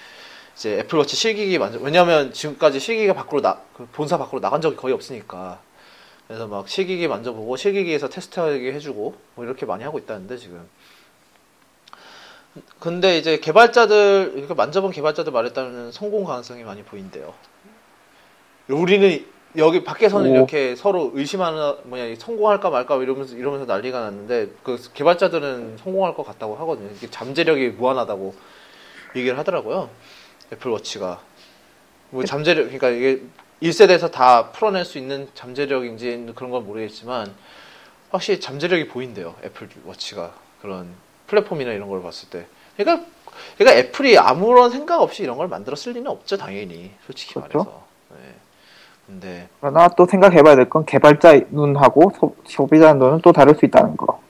이제 애플워치 실기기 만져 왜냐하면 지금까지 실기기가 밖으로 나, 그 본사 밖으로 나간 적이 거의 없으니까 그래서 막 실기기 만져보고 실기기에서 테스트하게 해주고 뭐 이렇게 많이 하고 있다는데 지금 근데 이제 개발자들 이렇게 만져본 개발자들 따르면 성공 가능성이 많이 보인대요. 우리는 여기 밖에서는 오. 이렇게 서로 의심하는 뭐냐 성공할까 말까 이러면서 이러면서 난리가 났는데 그 개발자들은 성공할 것 같다고 하거든요. 이게 잠재력이 무한하다고 얘기를 하더라고요. 애플워치가 뭐 잠재력 그러니까 이게 1세대에서 다 풀어낼 수 있는 잠재력인지 그런 건 모르겠지만 확실히 잠재력이 보인대요. 애플 워치가 그런 플랫폼이나 이런 걸 봤을 때. 그러니까 그러니까 애플이 아무런 생각 없이 이런 걸 만들었을 리는 없죠, 당연히. 솔직히 그렇죠. 말해서. 네. 근데 그러나 또 생각해봐야 될 건 개발자 눈하고 소, 소비자 눈은 또 다를 수 있다는 거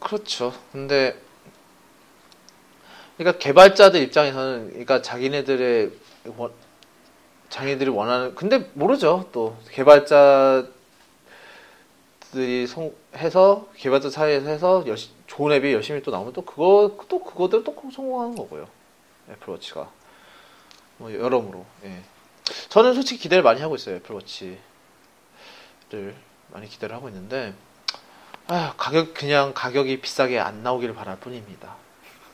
그렇죠. 근데 그러니까 개발자들 입장에서는 그러니까 자기네들의 원, 자기네들이 원하는 근데 모르죠. 또 개발자들이 성, 해서 개발자 사이에서 해서 열시, 좋은 앱이 열심히 또 나오면 또 그거 또 그거대로 또 성공하는 거고요. 애플워치가 뭐 여러모로. 예. 저는 솔직히 기대를 많이 하고 있어요. 애플워치를 많이 기대를 하고 있는데 아, 가격 그냥 가격이 비싸게 안 나오길 바랄 뿐입니다.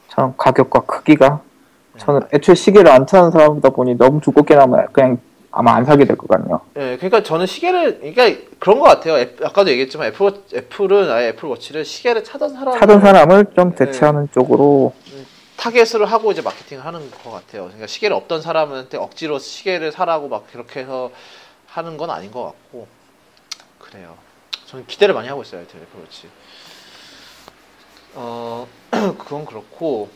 참 가격과 크기가 네. 저는 애초에 시계를 안 차는 사람이다 보니 너무 두껍게 나면 그냥 아마 안 사게 될 것 같네요. 예, 그러니까 저는 시계를, 그러니까 그런 것 같아요. 애, 아까도 얘기했지만 애플, 애플은 아예 애플워치를 시계를 차던 사람 차던 사람을 좀 네. 대체하는 쪽으로 타겟을 하고 이제 마케팅을 하는 것 같아요. 그러니까 시계를 없던 사람한테 억지로 시계를 사라고 막 그렇게 해서 하는 건 아닌 것 같고 그래요. 저는 기대를 많이 하고 있어요, 애플워치. 어, 그건 그렇고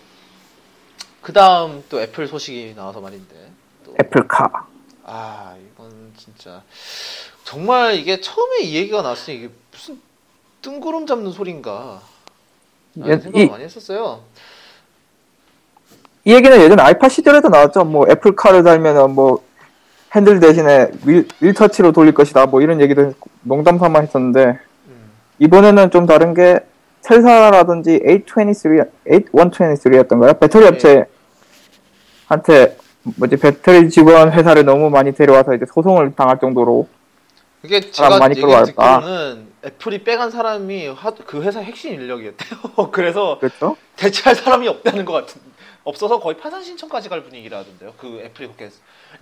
그 다음 또 애플 소식이 나와서 말인데 또 애플카. 아 이건 진짜 정말 이게 처음에 이 얘기가 나왔을 때 이게 무슨 뜬구름 잡는 소린가 라는 예, 생각을 이, 많이 했었어요. 이 얘기는 예전 아이팟 시절에도 나왔죠. 뭐 애플카를 달면은 뭐 핸들 대신에 윌, 윌터치로 돌릴 것이다. 뭐 이런 얘기도 농담 삼아 했었는데 음. 이번에는 좀 다른 게 텔사라든지 823, 8123였던가요? 배터리 네. 업체한테 뭐지 배터리 직원 회사를 너무 많이 데려와서 이제 소송을 당할 정도로 그게 사람 제가 많이 끌어왔다. 애플이 빼간 사람이 하- 그 회사 핵심 인력이었대요. 그래서 그렇죠? 대체할 사람이 없다는 것 같은 없어서 거의 파산 신청까지 갈 분위기라던데요. 그 애플이 그렇게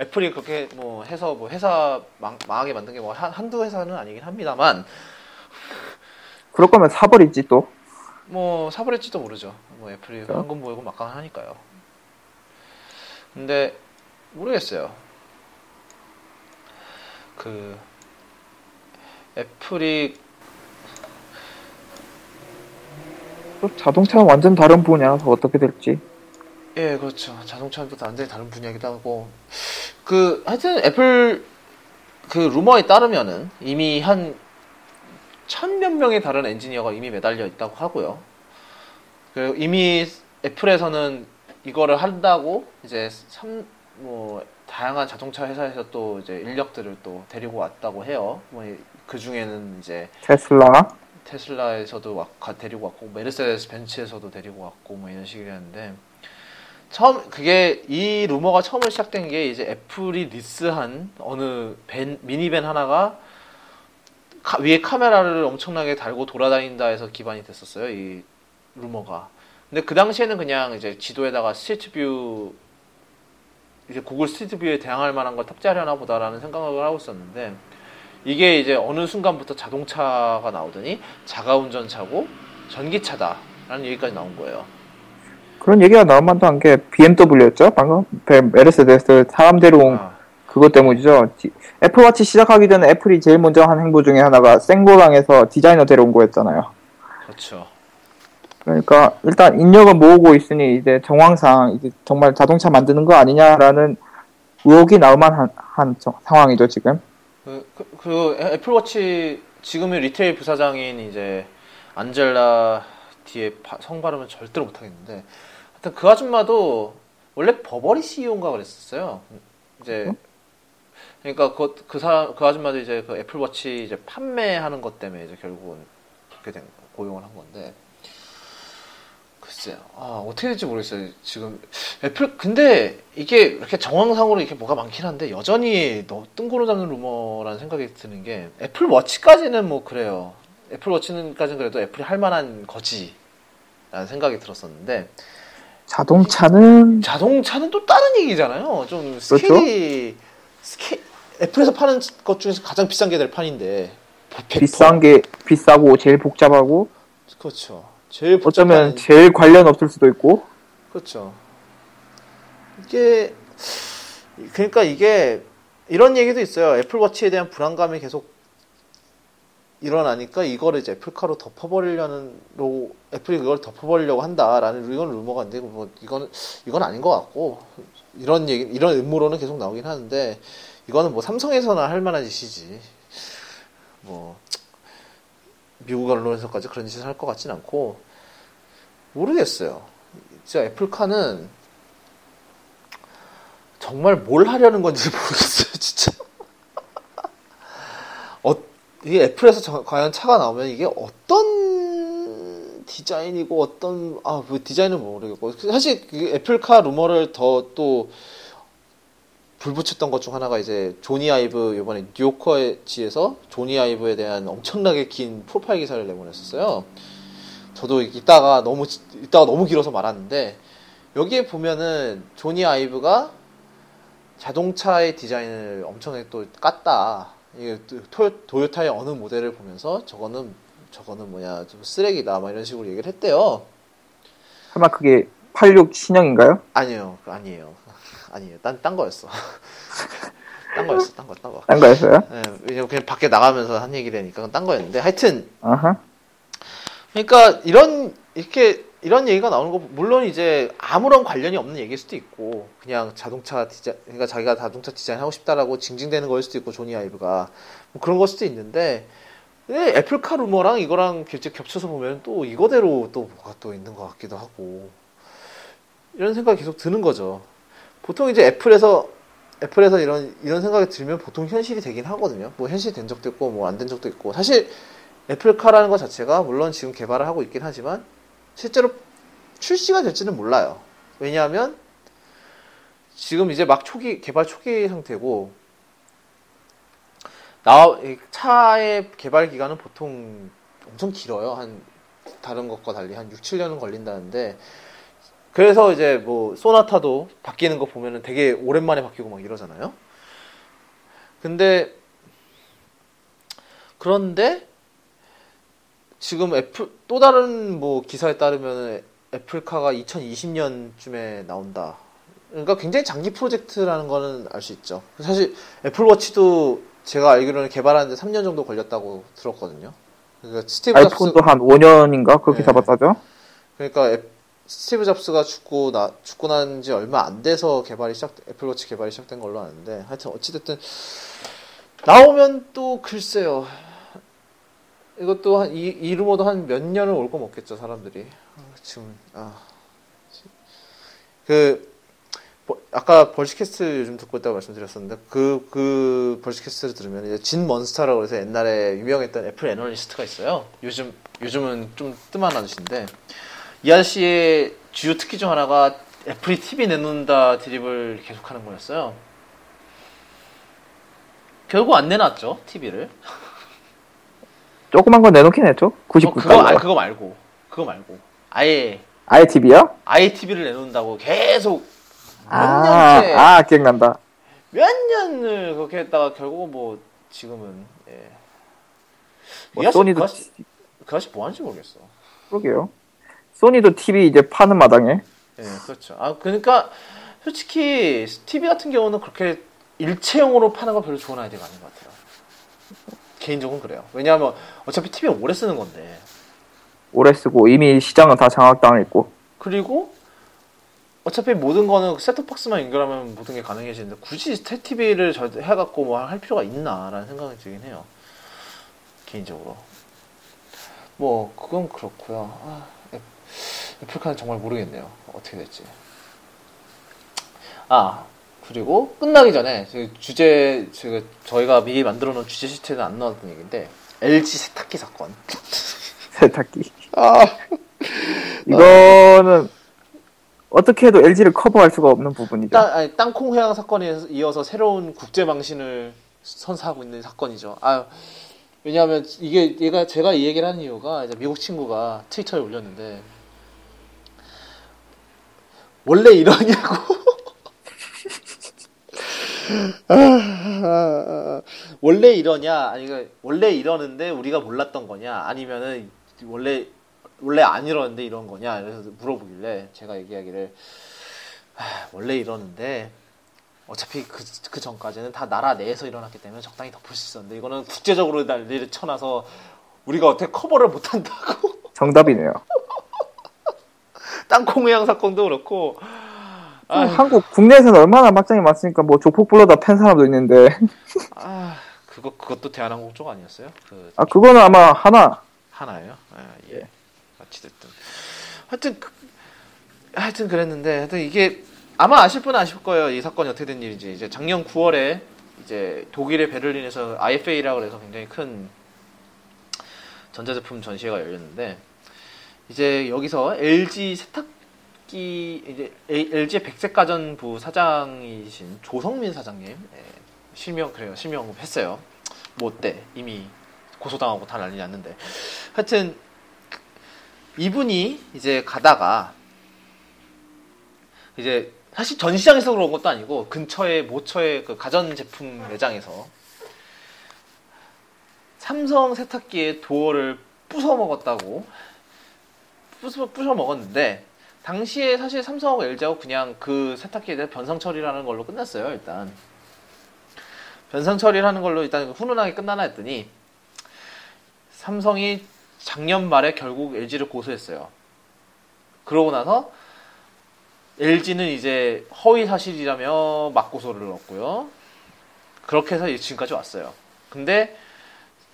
애플이 그렇게 뭐 해서 뭐 회사 망, 망하게 만든 게 뭐 한두 회사는 아니긴 합니다만 그럴 거면 사버리지 또. 뭐 사버릴지도 모르죠. 뭐 애플이 그렇죠. 황금 보이고 막강 하니까요. 근데 모르겠어요. 그 애플이 또 자동차는 완전 다른 분야라서 어떻게 될지. 예, 그렇죠. 자동차는 또 완전히 다른 분야이기도 하고. 그, 하여튼, 애플, 그, 루머에 따르면은, 이미 한, 천몇 명의 다른 엔지니어가 이미 매달려 있다고 하고요. 그리고 이미 애플에서는 이거를 한다고, 이제, 삼, 뭐, 다양한 자동차 회사에서 또 이제 인력들을 또 데리고 왔다고 해요. 뭐, 그 중에는 이제, 테슬라. 테슬라에서도 왔- 가- 데리고 왔고 메르세데스 벤츠에서도 데리고 왔고 뭐 이런 식이었는데 처음 그게 이 루머가 처음 시작된 게 이제 애플이 리스한 어느 벤 미니밴 하나가 카- 위에 카메라를 엄청나게 달고 돌아다닌다 해서 기반이 됐었어요 이 루머가 근데 그 당시에는 그냥 이제 지도에다가 street view 이제 구글 street view에 대항할 만한 걸 탑재하려나 보다라는 생각을 하고 있었는데 이게 이제 어느 순간부터 자동차가 나오더니 자가운전차고 전기차다라는 얘기까지 나온 거예요. 그런 얘기가 나올 만도 한 게 BMW였죠? 방금? 베- 메르세데스 사람 데려온 아, 그것 때문이죠. 디- 애플워치 시작하기 전에 애플이 제일 먼저 한 행보 중에 하나가 생고랑에서 디자이너 데려온 거였잖아요. 그렇죠. 그러니까 일단 인력은 모으고 있으니 이제 정황상 이제 정말 자동차 만드는 거 아니냐라는 의혹이 나올 만한 한 저- 상황이죠 지금. 그, 그, 그 애- 애플워치 지금의 retail 부사장인 이제 안젤라 뒤에 바- 성 발음은 절대로 못하겠는데 하여튼 그 아줌마도 원래 버버리 CEO인가 그랬었어요. 이제 그러니까 그, 그 사람 그 아줌마도 이제 그 애플워치 이제 판매하는 것 때문에 이제 결국은 그렇게 된 고용을 한 건데 글쎄요. 아 어떻게 될지 모르겠어요. 지금 애플 근데 이게 이렇게 정황상으로 이렇게 뭐가 많긴 한데 여전히 너 뜬구름 잡는 루머라는 생각이 드는 게 애플 워치까지는 뭐 그래요. 애플 워치는까지는 그래도 애플이 할 만한 거지라는 생각이 들었었는데 자동차는 자동차는 또 다른 얘기잖아요. 좀 스케일이 스케 애플에서 파는 것 중에서 가장 비싼 게 될 판인데 백- 비싼 게 비싸고 제일 복잡하고 그렇죠. 제일 어쩌면 제일 관련 없을 수도 있고 그렇죠. 이게 그러니까 이게 이런 얘기도 있어요. 애플워치에 대한 불안감이 계속 일어나니까 이거를 이제 애플카로 덮어버리려는 로 애플이 그걸 덮어버리려고 한다라는 이건 루머가 있는데 뭐 이건 이건 아닌 것 같고 이런 얘기 이런 음모론은 계속 나오긴 하는데 이거는 뭐 삼성에서나 할 만한 짓이지 뭐 미국 언론에서까지 그런 짓을 할 것 같진 않고 모르겠어요. 진짜 애플카는 정말 뭘 하려는 건지 모르겠어요, 진짜. 어, 이게 애플에서 저- 과연 차가 나오면 이게 어떤 디자인이고 어떤 아, 뭐 디자인은 모르겠고 사실 그 애플카 루머를 더또 불붙였던 것 중 하나가 이제 조니 아이브 이번에 뉴요커지에서 조니 아이브에 대한 엄청나게 긴 프로파일 기사를 내보냈었어요. 저도 이따가 너무 이따가 너무 길어서 말았는데 여기에 보면은 조니 아이브가 자동차의 디자인을 엄청나게 또 깠다. 이게 도요타의 어느 모델을 보면서 저거는 저거는 뭐냐 좀 쓰레기다 막 이런 식으로 얘기를 했대요. 설마 그게 86 신형인가요? 아니에요, 아니에요, 아니에요. 딴 딴 거였어. 딴 거였어, 딴 거, 딴 거. 딴 거였어요? 예, 왜냐면 그냥 밖에 나가면서 한 얘기라니까 딴 거였는데 하여튼. 그러니까 이런 이렇게 이런 얘기가 나오는 거 물론 이제 아무런 관련이 없는 얘기일 수도 있고 그냥 자동차 디자인 그러니까 자기가 자동차 디자인 하고 싶다라고 징징대는 거일 수도 있고 조니 아이브가 뭐 그런 걸 수도 있는데 근데 애플카 루머랑 이거랑 실제 겹쳐서 보면 또 이거대로 또 뭐가 또 있는 것 같기도 하고 이런 생각이 계속 드는 거죠. 보통 이제 애플에서 애플에서 이런 이런 생각이 들면 보통 현실이 되긴 하거든요. 뭐 현실이 된 적도 있고 뭐 안 된 적도 있고 사실 애플카라는 것 자체가 물론 지금 개발을 하고 있긴 하지만 실제로 출시가 될지는 몰라요. 왜냐하면 지금 이제 막 초기 개발 초기 상태고 나 차의 개발 기간은 보통 엄청 길어요. 한 다른 것과 달리 한 6, 7년은 걸린다는데 그래서 이제 뭐 소나타도 바뀌는 거 보면은 되게 오랜만에 바뀌고 막 이러잖아요. 근데 그런데 지금 애플 또 다른 뭐 기사에 따르면 애플카가 2020년쯤에 나온다. 그러니까 굉장히 장기 프로젝트라는 거는 알 수 있죠. 사실 애플워치도 제가 알기로는 개발하는데 3년 정도 걸렸다고 들었거든요. 그러니까 스티브 잡스 아이폰도 한 5년인가 그렇게 네. 잡았다죠? 그러니까 애- 스티브 잡스가 죽고 나 죽고 난 지 얼마 안 돼서 개발이 시작 애플워치 개발이 시작된 걸로 아는데 하여튼 어찌 됐든 나오면 또 글쎄요. 이것도 한, 이, 이 루머도 한 몇 년을 울궈 먹겠죠, 사람들이. 아, 지금, 아. 그, 버- 아까 Vergecast 요즘 듣고 있다고 말씀드렸었는데, 그, 그 Vergecast를 들으면 이제 진 먼스터라고 해서 옛날에 유명했던 애플 애널리스트가 있어요. 요즘, 요즘은 좀 뜸한 아저씨인데, 이 아저씨의 주요 특기 중 하나가 애플이 TV 내놓는다 드립을 계속하는 거였어요. 결국 안 내놨죠, TV를. 조그만 건 내놓긴 했죠? 어, 99달러. 그거, 아니, 그거 말고. 그거 말고. 아예, 아예 TV요? 아예 TV를 내놓는다고 계속 몇 아, 년째, 아, 기억난다. 몇 년을 그렇게 했다가 결국은 뭐, 지금은, 예. 뭐 소니도 그 아저씨, 그 아저씨 뭐 하는지 모르겠어. 그러게요. 소니도 TV 이제 파는 마당에 예, 그렇죠. 아, 그러니까, 솔직히, TV 같은 경우는 그렇게 일체형으로 파는 건 별로 좋은 아이디어가 아닌 것 같아요. 개인적으로 그래요. 왜냐하면, 어차피 TV는 오래 쓰는 건데. 오래 쓰고 이미 시장은 다 장악당했고 그리고 어차피 모든 거는 셋톱박스만 연결하면 모든 게 가능해지는데 굳이 스테 TV를 해갖고 뭐 할 필요가 있나라는 생각이 들긴 해요. 개인적으로. 뭐 그건 그렇고요. 아, 애- 애플카는 정말 모르겠네요. 어떻게 될지. 아 그리고 끝나기 전에 저 주제 저희가 미리 만들어 놓은 주제 시트에는 안 나왔던 얘기인데 LG 세탁기 사건. 세탁기. 아 이거는 어떻게 해도 LG를 커버할 수가 없는 부분이죠. 땅, 아니, 땅콩 회항 사건에 이어서 새로운 국제 망신을 선사하고 있는 사건이죠. 아 왜냐하면 이게 얘가 제가 이 얘기를 하는 이유가 이제 미국 친구가 트위터에 올렸는데 원래 이러냐고. 원래 이러냐? 아니 그 원래 이러는데 우리가 몰랐던 거냐? 아니면은 원래 원래 안 이러는데 이런 거냐? 그래서 물어보길래 제가 얘기하기를 아, 원래 이러는데 어차피 그, 그 전까지는 다 나라 내에서 일어났기 때문에 적당히 덮을 수 있었는데 이거는 국제적으로 난리를 쳐놔서 우리가 어떻게 커버를 못한다고. 정답이네요. 땅콩 회항 사건도 그렇고 아, 한국 국내에서는 얼마나 막장이 많으니까 뭐 조폭 불러다 팬 사람도 있는데 아 그거 그것도 대한항공 쪽 아니었어요? 그 아 그거는 아마 하나 하나예요? 아, 예. 어찌됐든. 하여튼, 그- 하여튼 그랬는데, 하여튼 이게, 아마 아실 분은 아실 거예요. 이 사건이 어떻게 된 일인지. 이제 작년 9월에, 이제 독일의 베를린에서 IFA라고 해서 굉장히 큰 전자제품 전시회가 열렸는데, 이제 여기서 LG 세탁기, 이제 LG 백색 가전부 사장이신 조성민 사장님, 예, 실명, 그래요. 실명 했어요. 뭐 어때? 이미 고소당하고 다 난리 났는데. 하여튼 이분이 이제 가다가 이제 사실 전시장에서 그런 것도 아니고 근처에 모처에 그 가전 제품 매장에서 삼성 세탁기의 도어를 부숴 먹었다고 부숴, 부숴 먹었는데 당시에 사실 삼성하고 LG하고 그냥 그 세탁기에 대해 변상 처리라는 걸로 끝났어요 일단. 변상 처리라는 걸로 일단 훈훈하게 끝나나 했더니 삼성이 작년 말에 결국 LG를 고소했어요. 그러고 나서 LG는 이제 허위 사실이라며 맞고소를 넣었고요. 그렇게 해서 지금까지 왔어요. 근데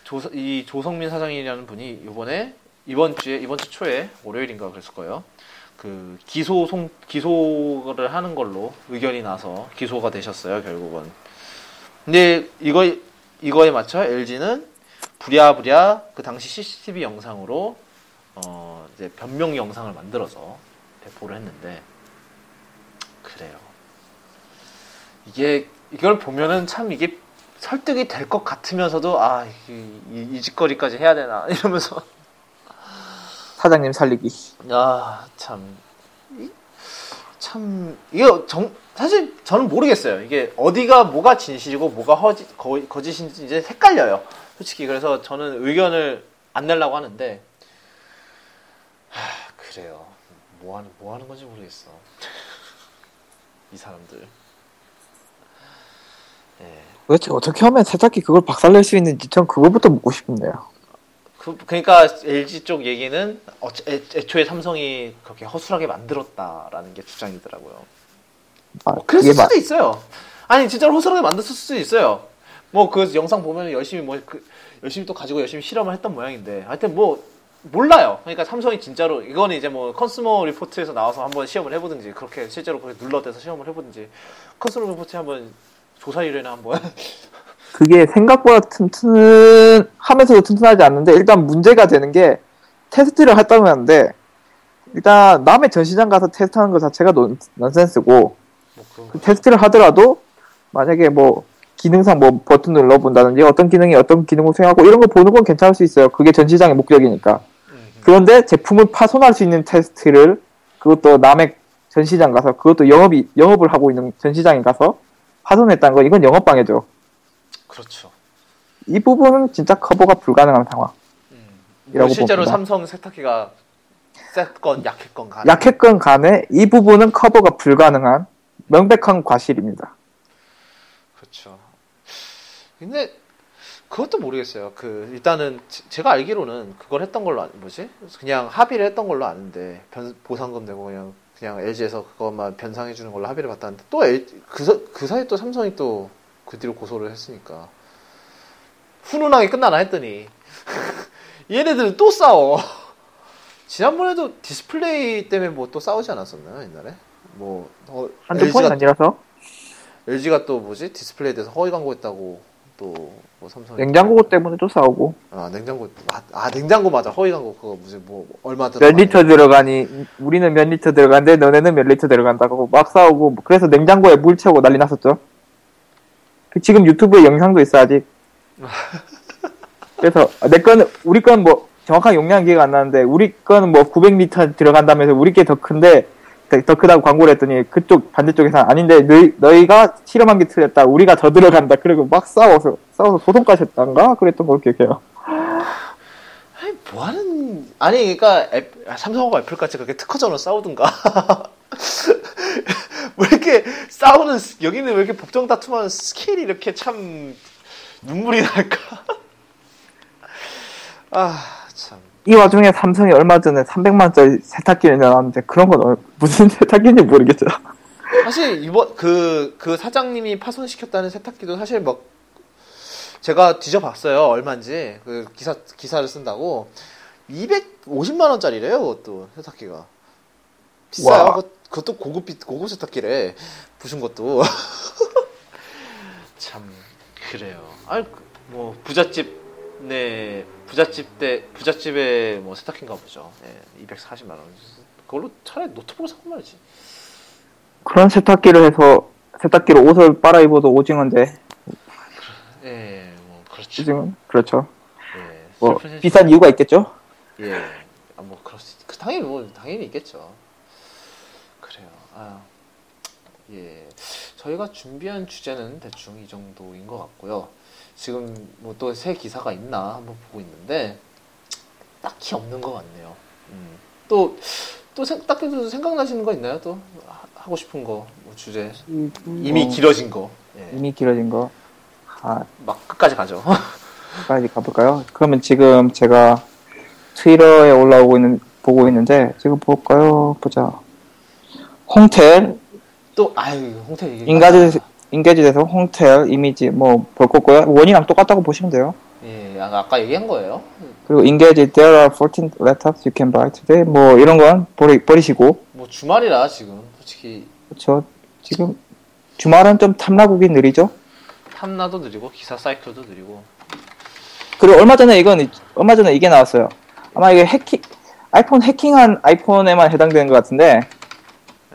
조, 이 조성민 사장이라는 분이 이번에 이번 주에 이번 주 초에 월요일인가 그랬을 거예요. 그 기소 송 기소를 하는 걸로 의견이 나서 기소가 되셨어요 결국은. 근데 이거 이거에 맞춰 LG는 부랴부랴 그 당시 CCTV 영상으로 어 이제 변명 영상을 만들어서 배포를 했는데 그래요. 이게 이걸 보면은 참 이게 설득이 될 것 같으면서도 아, 이, 이, 이 짓거리까지 해야 되나 이러면서 사장님 살리기. 아, 참. 이- 참 이거 정 사실 저는 모르겠어요. 이게 어디가 뭐가 진실이고 뭐가 허지, 거, 거짓인지 이제 헷갈려요. 솔직히 그래서 저는 의견을 안 내려고 하는데 하, 그래요. 뭐 하는 뭐 하는 건지 모르겠어. 이 사람들. 예. 도대체 어떻게 하면 세탁기 그걸 박살낼 수 있는지 전 그거부터 묻고 싶은데요. 그, 그러니까 LG 쪽 얘기는 어, 애, 애초에 삼성이 그렇게 허술하게 만들었다라는 게 주장이더라고요. 아, 뭐 그랬을 마- 수도 있어요. 아니 진짜로 허술하게 만들었을 수도 있어요. 뭐 그 영상 보면 열심히 뭐 그, 열심히 또 가지고 열심히 실험을 했던 모양인데 하여튼 뭐 몰라요. 그러니까 삼성이 진짜로 이거는 이제 뭐 컨슈머 리포트에서 나와서 한번 시험을 해보든지 그렇게 실제로 그렇게 눌러대서 시험을 해보든지 컨슈머 리포트에 한번 조사 의뢰나 한번 그게 생각보다 튼튼 하면서도 튼튼하지 않는데 일단 문제가 되는 게 테스트를 했다면 하는데 일단 남의 전시장 가서 테스트하는 것 자체가 논, 넌센스고 뭐그 거. 테스트를 하더라도 만약에 뭐 기능상 뭐 버튼 눌러본다든지 어떤 기능이 어떤 기능을 수행하고 이런 거 보는 건 괜찮을 수 있어요. 그게 전시장의 목적이니까. 음, 그런데 제품을 파손할 수 있는 테스트를 그것도 남의 전시장 가서 그것도 영업이 영업을 하고 있는 전시장에 가서 파손했다는 건 이건 영업 방해죠. 그렇죠. 이 부분은 진짜 커버가 불가능한 상황. 음. 이라고 실제로 봅니다. 삼성 세탁기가 셌건 약했건 간에 약했건 간에 이 부분은 커버가 불가능한 명백한 과실입니다. 그렇죠. 근데 그것도 모르겠어요. 그 일단은 제- 제가 알기로는 그걸 했던 걸로 아, 뭐지? 그냥 합의를 했던 걸로 아는데 변, 보상금 내고 그냥 그냥 LG에서 그것만 변상해 주는 걸로 합의를 봤다는데 또그 그 사이 또 삼성이 또 그 뒤로 고소를 했으니까 훈훈하게 끝나나 했더니 얘네들은 또 싸워. 지난번에도 디스플레이 때문에 뭐 또 싸우지 않았었나요 옛날에? 뭐 어, 번이 아니라서 LG가 또 뭐지 디스플레이에 대해서 허위 광고했다고 또 뭐 삼성 냉장고 때문에 또 싸우고 아 냉장고 아, 아, 냉장고 맞아 허위 광고 그거 무슨 뭐 얼마 몇 들어가네. 리터 들어가니 우리는 몇 리터 들어간데 너네는 몇 리터 들어간다고 막 싸우고 그래서 냉장고에 물 채우고 난리 났었죠. 그 지금 유튜브에 영상도 있어 아직. 그래서 내 거는 우리 건뭐 정확한 용량 기억 안 나는데 우리 거는 뭐 900리터 들어간다면서 우리 게 더 큰데 더- 더 크다고 광고를 했더니 그쪽 반대쪽에서 아닌데 너희, 너희가 실험한 게 틀렸다 우리가 더 들어간다 그리고 막 싸워서 싸워서 소송까지 했단가 그랬던 걸 기억해요. 아니 뭐 하는 아니 그러니까 애, 아, 삼성하고 애플까지 그렇게 특허전으로 싸우든가 왜 이렇게 싸우는 스- 여기는 왜 이렇게 법정 다툼하는 스케일이 이렇게 참 눈물이 날까? 아 참. 이 와중에 삼성이 얼마 전에 300만짜리 세탁기를 내놨는데 그런 건 어- 무슨 세탁기인지 모르겠죠. 사실 이번 그그 사장님이 파손시켰다는 세탁기도 사실 막 제가 뒤져봤어요 얼마인지. 그 기사 기사를 쓴다고. 250만 원짜리래요 그것도 세탁기가. 비싸요 와. 그것, 그것도 고급 비- 고급 세탁기래 부신 것도 참 그래요 아뭐 부잣집 네 부잣집 때 부잣집의 뭐 세탁기인가 보죠 네, 240만 원 그걸로 차라리 노트북을 사고 말이지 그런 세탁기를 해서 세탁기로 옷을 빨아 입어도 오징어인데 예, 뭐 그렇죠. 오징어 그렇죠. 예, 뭐. 비싼 이유가 있겠죠. 예, 아, 뭐 수, 그 당연히 뭐 당연히 있겠죠. 아, 예. 저희가 준비한 주제는 대충 이 정도인 것 같고요. 지금 뭐 또 새 기사가 있나 한번 보고 있는데 딱히 없는 것 같네요. 음. 또, 또 생, 딱히 또 생각나시는 거 있나요? 또 하- 하고 싶은 거, 뭐 주제. 이미 어, 길어진 거. 예. 이미 길어진 거. 아, 막 끝까지 가죠. 빨리 가볼까요? 그러면 지금 제가 트위터에 올라오고 있는, 보고 있는데, 지금 볼까요? 보자. 홍텔, 또, 아유, 홍태 얘기. 인가지, 인게지에서 홍텔 이미지 뭐 볼 거고요. 원이랑 똑같다고 보시면 돼요. 예, 아까, 아까 얘기한 거예요. 그리고 인게지 there are 14 laptops you can buy today 뭐 이런 건 버리, 버리시고 뭐 주말이라 지금 솔직히 그렇죠. 지금 주말은 좀 탐라도 느리죠. 탐라도 느리고 기사 사이클도 느리고 그리고 얼마 전에 이건 이- 얼마 전에 이게 나왔어요. 아마 이게 해킹 아이폰 해킹한 아이폰에만 해당되는 것 같은데 네.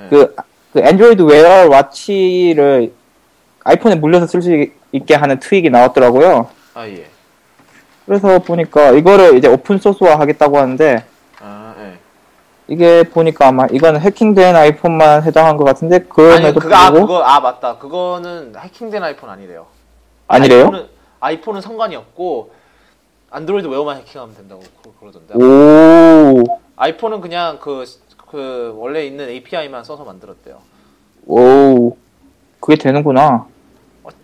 그, 그 안드로이드 웨어 워치를 아이폰에 물려서 쓸 수 있게 하는 tweak이 나왔더라고요. 아 예. 그래서 보니까 이거를 이제 오픈 소스화 하겠다고 하는데 아 예. 이게 보니까 아마 이건 해킹된 아이폰만 해당한 것 같은데 그럼에도 그거 아 불구하고 그거 아 맞다. 그거는 해킹된 아이폰 아니래요. 아니래요? 아이폰은, 아이폰은 상관이 없고 안드로이드 웨어만 해킹하면 된다고 그- 그러던데. 오, 아이폰은 그냥 그, 그 원래 있는 API만 써서 만들었대요. 오, 그게 되는구나.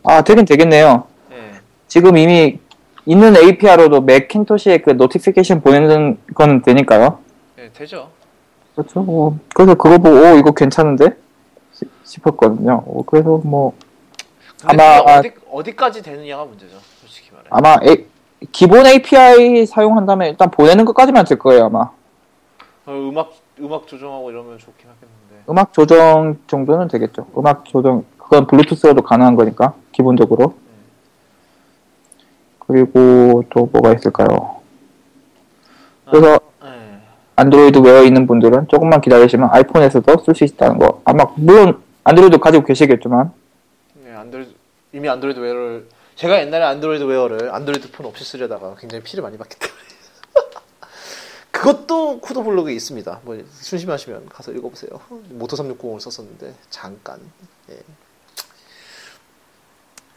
아, 되긴 되겠네요. 예. 지금 이미 있는 API로도 맥킨토시에 그 notification 보내는 건 되니까요. 예, 되죠. 그렇죠. 뭐, 그래서 그거 보고, 오, 이거 괜찮은데? 시- 싶었거든요. 오, 그래서 뭐, 아마- 그게 어디 어디까지 되느냐가 문제죠. 솔직히 말해. 아마 A- 기본 API 사용한다면 일단 보내는 것까지만 될 거예요, 아마. 어, 음악 음악 조정하고 이러면 좋긴 하겠는데. 음악 조정 정도는 되겠죠. 음악 조정, 그건 블루투스로도 가능한 거니까, 기본적으로. 그리고 또 뭐가 있을까요? 그래서 예. 안드로이드 웨어 있는 분들은 조금만 기다리시면 아이폰에서도 쓸 수 있다는 거. 아마, 물론, 안드로이드 가지고 계시겠지만, 네, 안드로이드 이미 안드로이드 웨어를 제가 옛날에 안드로이드 웨어를 안드로이드 폰 없이 쓰려다가 굉장히 피를 많이 봤기 때문에 그것도 쿠도 블로그에 있습니다. 뭐 심심하시면 가서 읽어보세요. 모토 360을 썼었는데 잠깐 예.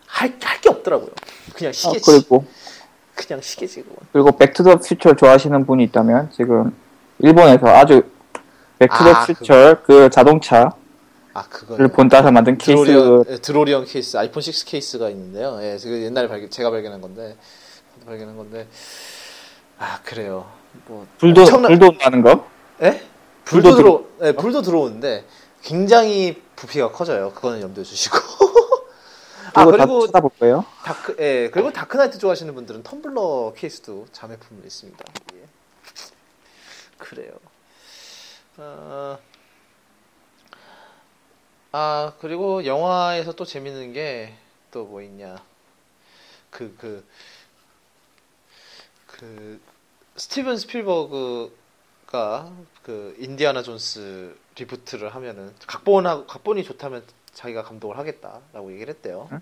할할 게 없더라고요. 그냥 아, 시계지. 그리고, 그냥 시계지 그건. 그리고 백투더 퓨처 좋아하시는 분이 있다면, 지금, 일본에서 아주, 백투더 아, 퓨처 그 자동차를 아 그거 본따서 만든 케이스, 드로리언 예, 드로리언 케이스 아이폰 6 케이스가 있는데요. 예, 그 옛날에 발견, 제가 발견한 건데 발견한 건데 아 그래요. 뭐 불도, 엄청나- 불도 나는 거? 예? 불도 불도 들어, 예, 불도 들어오는데 굉장히 부피가 커져요. 그거는 염두에 두시고. 아 그리고 찾아볼 거예요. 다크, 예, 그리고 다크나이트 좋아하시는 분들은 텀블러 케이스도 자매품으로 있습니다. 예. 그래요. 어, 아 그리고 영화에서 또 재밌는 게 또 뭐 있냐? 그 그 그 스티븐 스필버그가 그 인디아나 존스 reboot를 하면은 각본하고 각본이 좋다면 자기가 감독을 하겠다라고 얘기를 했대요. 응?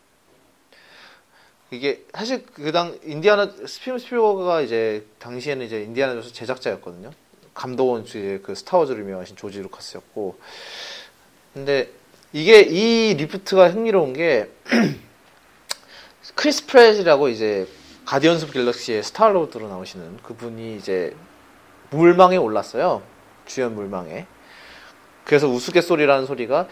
이게 사실 그 당 인디아나 스티븐 스필버그가 이제 당시에는 이제 인디아나 존스 제작자였거든요. 감독은 이제 그 스타워즈를 유명하신 조지 루카스였고, 근데 이게 이 reboot가 흥미로운 게 크리스 프렛이라고 이제 가디언스 갤럭시의 스타로드로 나오시는 그분이 이제 물망에 올랐어요. 주연 물망에. 그래서 우스갯소리라는 소리가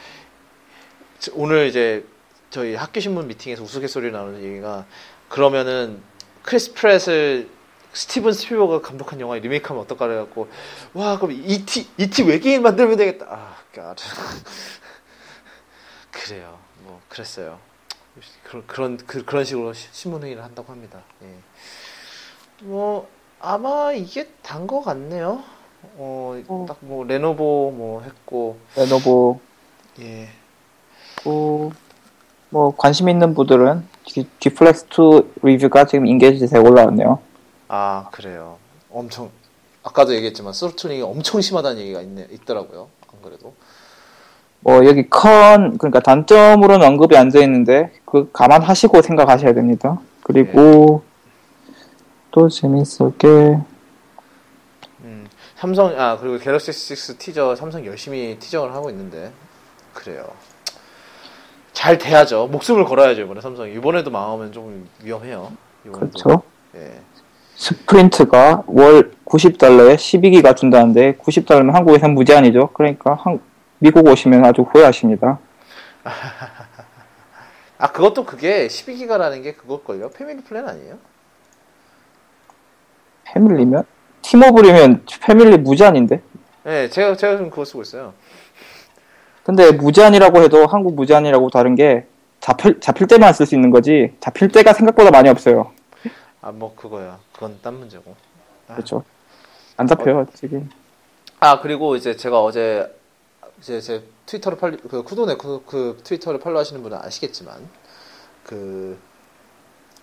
오늘 이제 저희 학교 신문 미팅에서 우스갯소리 나오는 얘기가 그러면은 크리스 프렛을 스티븐 스필버그가 감독한 영화 리메이크하면 어떨까 그래갖고 와 그럼 이티 이티 외계인 만들면 되겠다 아 God. 그래요 뭐 그랬어요 그런 그런 그, 그런 식으로 시- 신문 회의를 한다고 합니다 예. 뭐 아마 이게 다인 거 같네요 어. 어 딱 뭐 레노버 뭐 했고 레노버, 예 또, 뭐, 관심 있는 분들은 G, G플렉스 2 리뷰가 지금 인게이지에 올라왔네요. 아 그래요. 엄청 아까도 얘기했지만 throttling이 엄청 심하다는 얘기가 있네 있더라고요. 안 그래도. 뭐, 여기 con, 그러니까 단점으로는 언급이 안 돼 있는데, 그, 감안하시고 생각하셔야 됩니다. 그리고, 또 재밌는 게, 음, 삼성 아 그리고 갤럭시 6 티저 삼성 열심히 티저를 하고 있는데 그래요. 잘 돼야죠. 목숨을 걸어야죠 이번에 삼성이. 이번에도 망하면 좀 위험해요. 이번에도. 그렇죠. 예. 스프린트가 월 90달러에 12기가 준다는데 90달러면 한국에선 무제한이죠. 그러니까 한- 미국 오시면 아주 후회하십니다. 아 그것도 그게 12기가라는 게 그것걸요? family plan 아니에요? 패밀리면? 티모블이면 패밀리 무제한인데? 네, 제가 제가 좀 그거 쓰고 있어요. 근데 무제한이라고 해도 한국 무제한이라고 다른 게 잡힐, 잡힐 때만 쓸 수 있는 거지 잡힐 때가 생각보다 많이 없어요. 아 뭐 그거야. 그건 딴 문제고. 아. 그렇죠. 안 잡혀요, 지금. 아 그리고 이제 제가 어제 이제 제 트위터를 팔, 그 쿠도네 그, 그 트위터를 팔로우하시는 분은 아시겠지만 그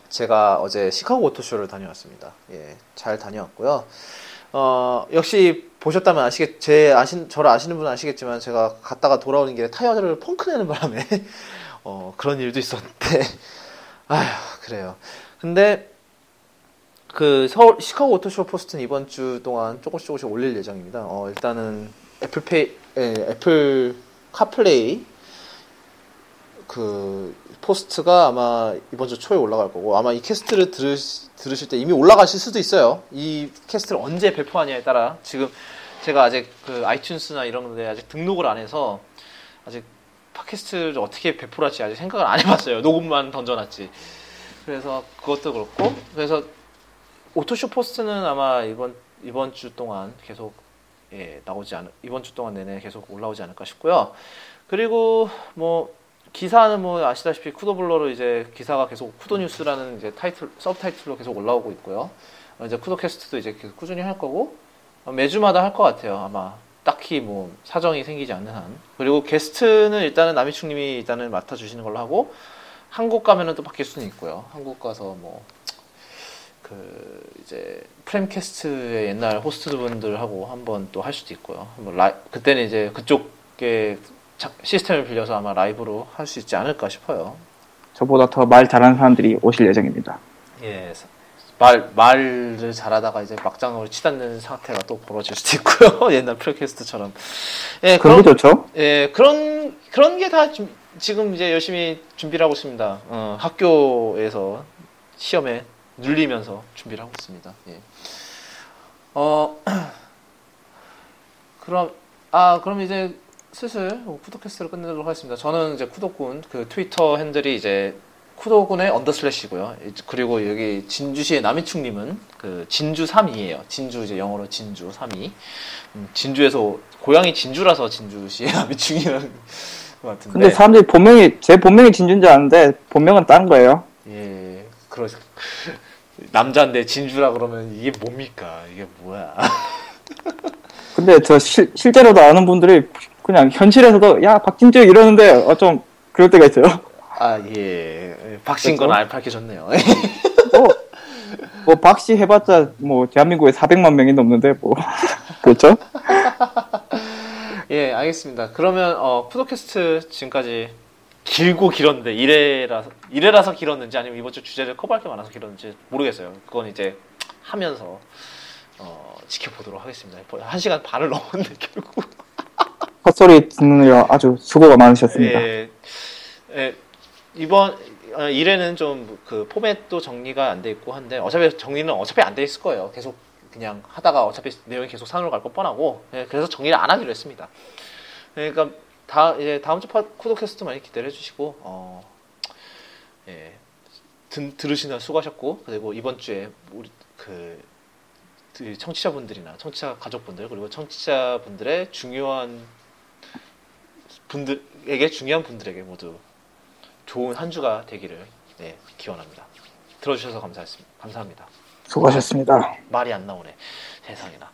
제가 어제 시카고 오토쇼를 다녀왔습니다. 예, 잘 다녀왔고요. 어 역시 보셨다면 아시겠 제 아신 저를 아시는 분은 아시겠지만 제가 갔다가 돌아오는 길에 타이어를 펑크 내는 바람에 어 그런 일도 있었는데 아휴 그래요. 근데 그 서울 시카고 오토쇼 포스트는 이번 주 동안 조금씩 조금씩 올릴 예정입니다. 어, 일단은 애플페이, 에, 애플 카플레이 그 포스트가 아마 이번 주 초에 올라갈 거고 아마 이 캐스트를 들으, 들으실 때 이미 올라가실 수도 있어요. 이 캐스트를 언제 배포하냐에 따라 지금 제가 아직 그 아이튠스나 이런 데 아직 등록을 안 해서 아직 팟캐스트를 어떻게 배포를 할지 아직 생각을 안 해봤어요. 녹음만 던져놨지. 그래서 그것도 그렇고 그래서 오토쇼 포스트는 아마 이번 이번 주 동안 계속 예, 나오지 않 이번 주 동안 내내 계속 올라오지 않을까 싶고요. 그리고 뭐 기사는 뭐 아시다시피 쿠도블로그로 이제 기사가 계속 쿠도 뉴스라는 이제 타이틀 서브 타이틀로 계속 올라오고 있고요. 어, 이제 쿠도캐스트도 이제 계속 꾸준히 할 거고 어, 매주마다 할 것 같아요. 아마 딱히 뭐 사정이 생기지 않는 한. 그리고 게스트는 일단은 남희충님이 일단은 맡아주시는 걸로 하고 한국 가면은 또 바뀔 수는 있고요. 한국 가서 뭐 그 이제 프렘캐스트의 옛날 호스트분들하고 한번 또 할 수도 있고요. 뭐 라이, 그때는 이제 그쪽의 자- 시스템을 빌려서 아마 라이브로 할 수 있지 않을까 싶어요. 저보다 더 말 잘하는 사람들이 오실 예정입니다. 예. 말, 말을 잘하다가 이제 막장으로 치닫는 사태가 또 벌어질 수도 있고요. 옛날 프레캐스트처럼. 예, 그런 게 그런, 좋죠. 예, 그런, 그런 게 다 지금 이제 열심히 준비를 하고 있습니다. 어, 학교에서 시험에 눌리면서 준비를 하고 있습니다. 예. 어, 그럼, 아, 그럼 이제 슬슬 쿠도캐스트를 끝내도록 하겠습니다. 저는 이제 쿠도군, 그 트위터 핸들이 이제 쿠도군의 언더슬래시고요. 그리고 여기 진주시의 남이충님은 그 진주 3이에요. 진주 이제 영어로 진주 3이. 음, 진주에서 고향이 진주라서 진주시의 남이충이라는 것 같은데. 근데 사람들이 본명이 제 본명이 진주인 줄 아는데 본명은 다른 거예요. 예, 그러 남자인데 진주라 그러면 이게 뭡니까? 이게 뭐야? 근데 저 실, 실제로도 아는 분들이 그냥 현실에서도 야 박진주 이러는데 어, 좀 그럴 때가 있어요. 아 예, 박신 건 그렇죠? 알 밝혀졌네요. 뭐, 뭐 박씨 해봤자 뭐 대한민국에 400만 명이 넘는데 뭐 그렇죠? 예, 알겠습니다. 그러면 어, 푸도캐스트 지금까지 길고 길었는데 이래라서 이래라서 길었는지 아니면 이번 주 주제를 커버할 게 많아서 길었는지 모르겠어요. 그건 이제 하면서 어, 지켜보도록 하겠습니다. 한 시간 반을 넘었는데 결국. 헛소리 듣느라 아주 수고가 많으셨습니다. 예, 예, 이번 어, 일에는 좀 그 포맷도 정리가 안 돼 있고 한데 어차피 정리는 어차피 안 돼 있을 거예요. 계속 그냥 하다가 어차피 내용이 계속 산으로 갈거 뻔하고 예, 그래서 정리를 안 하기로 했습니다. 그러니까 다 이제 다음 주 파- 쿠도캐스트 많이 기대해 주시고 어, 예, 든, 들으시느라 수고하셨고 그리고 이번 주에 우리 그, 그 청취자분들이나 청취자 가족분들 그리고 청취자분들의 중요한 분들에게 중요한 분들에게 모두 좋은 한 주가 되기를 네, 기원합니다. 들어주셔서 감사했습니다. 감사합니다. 수고하셨습니다. 말이 안 나오네. 세상에나.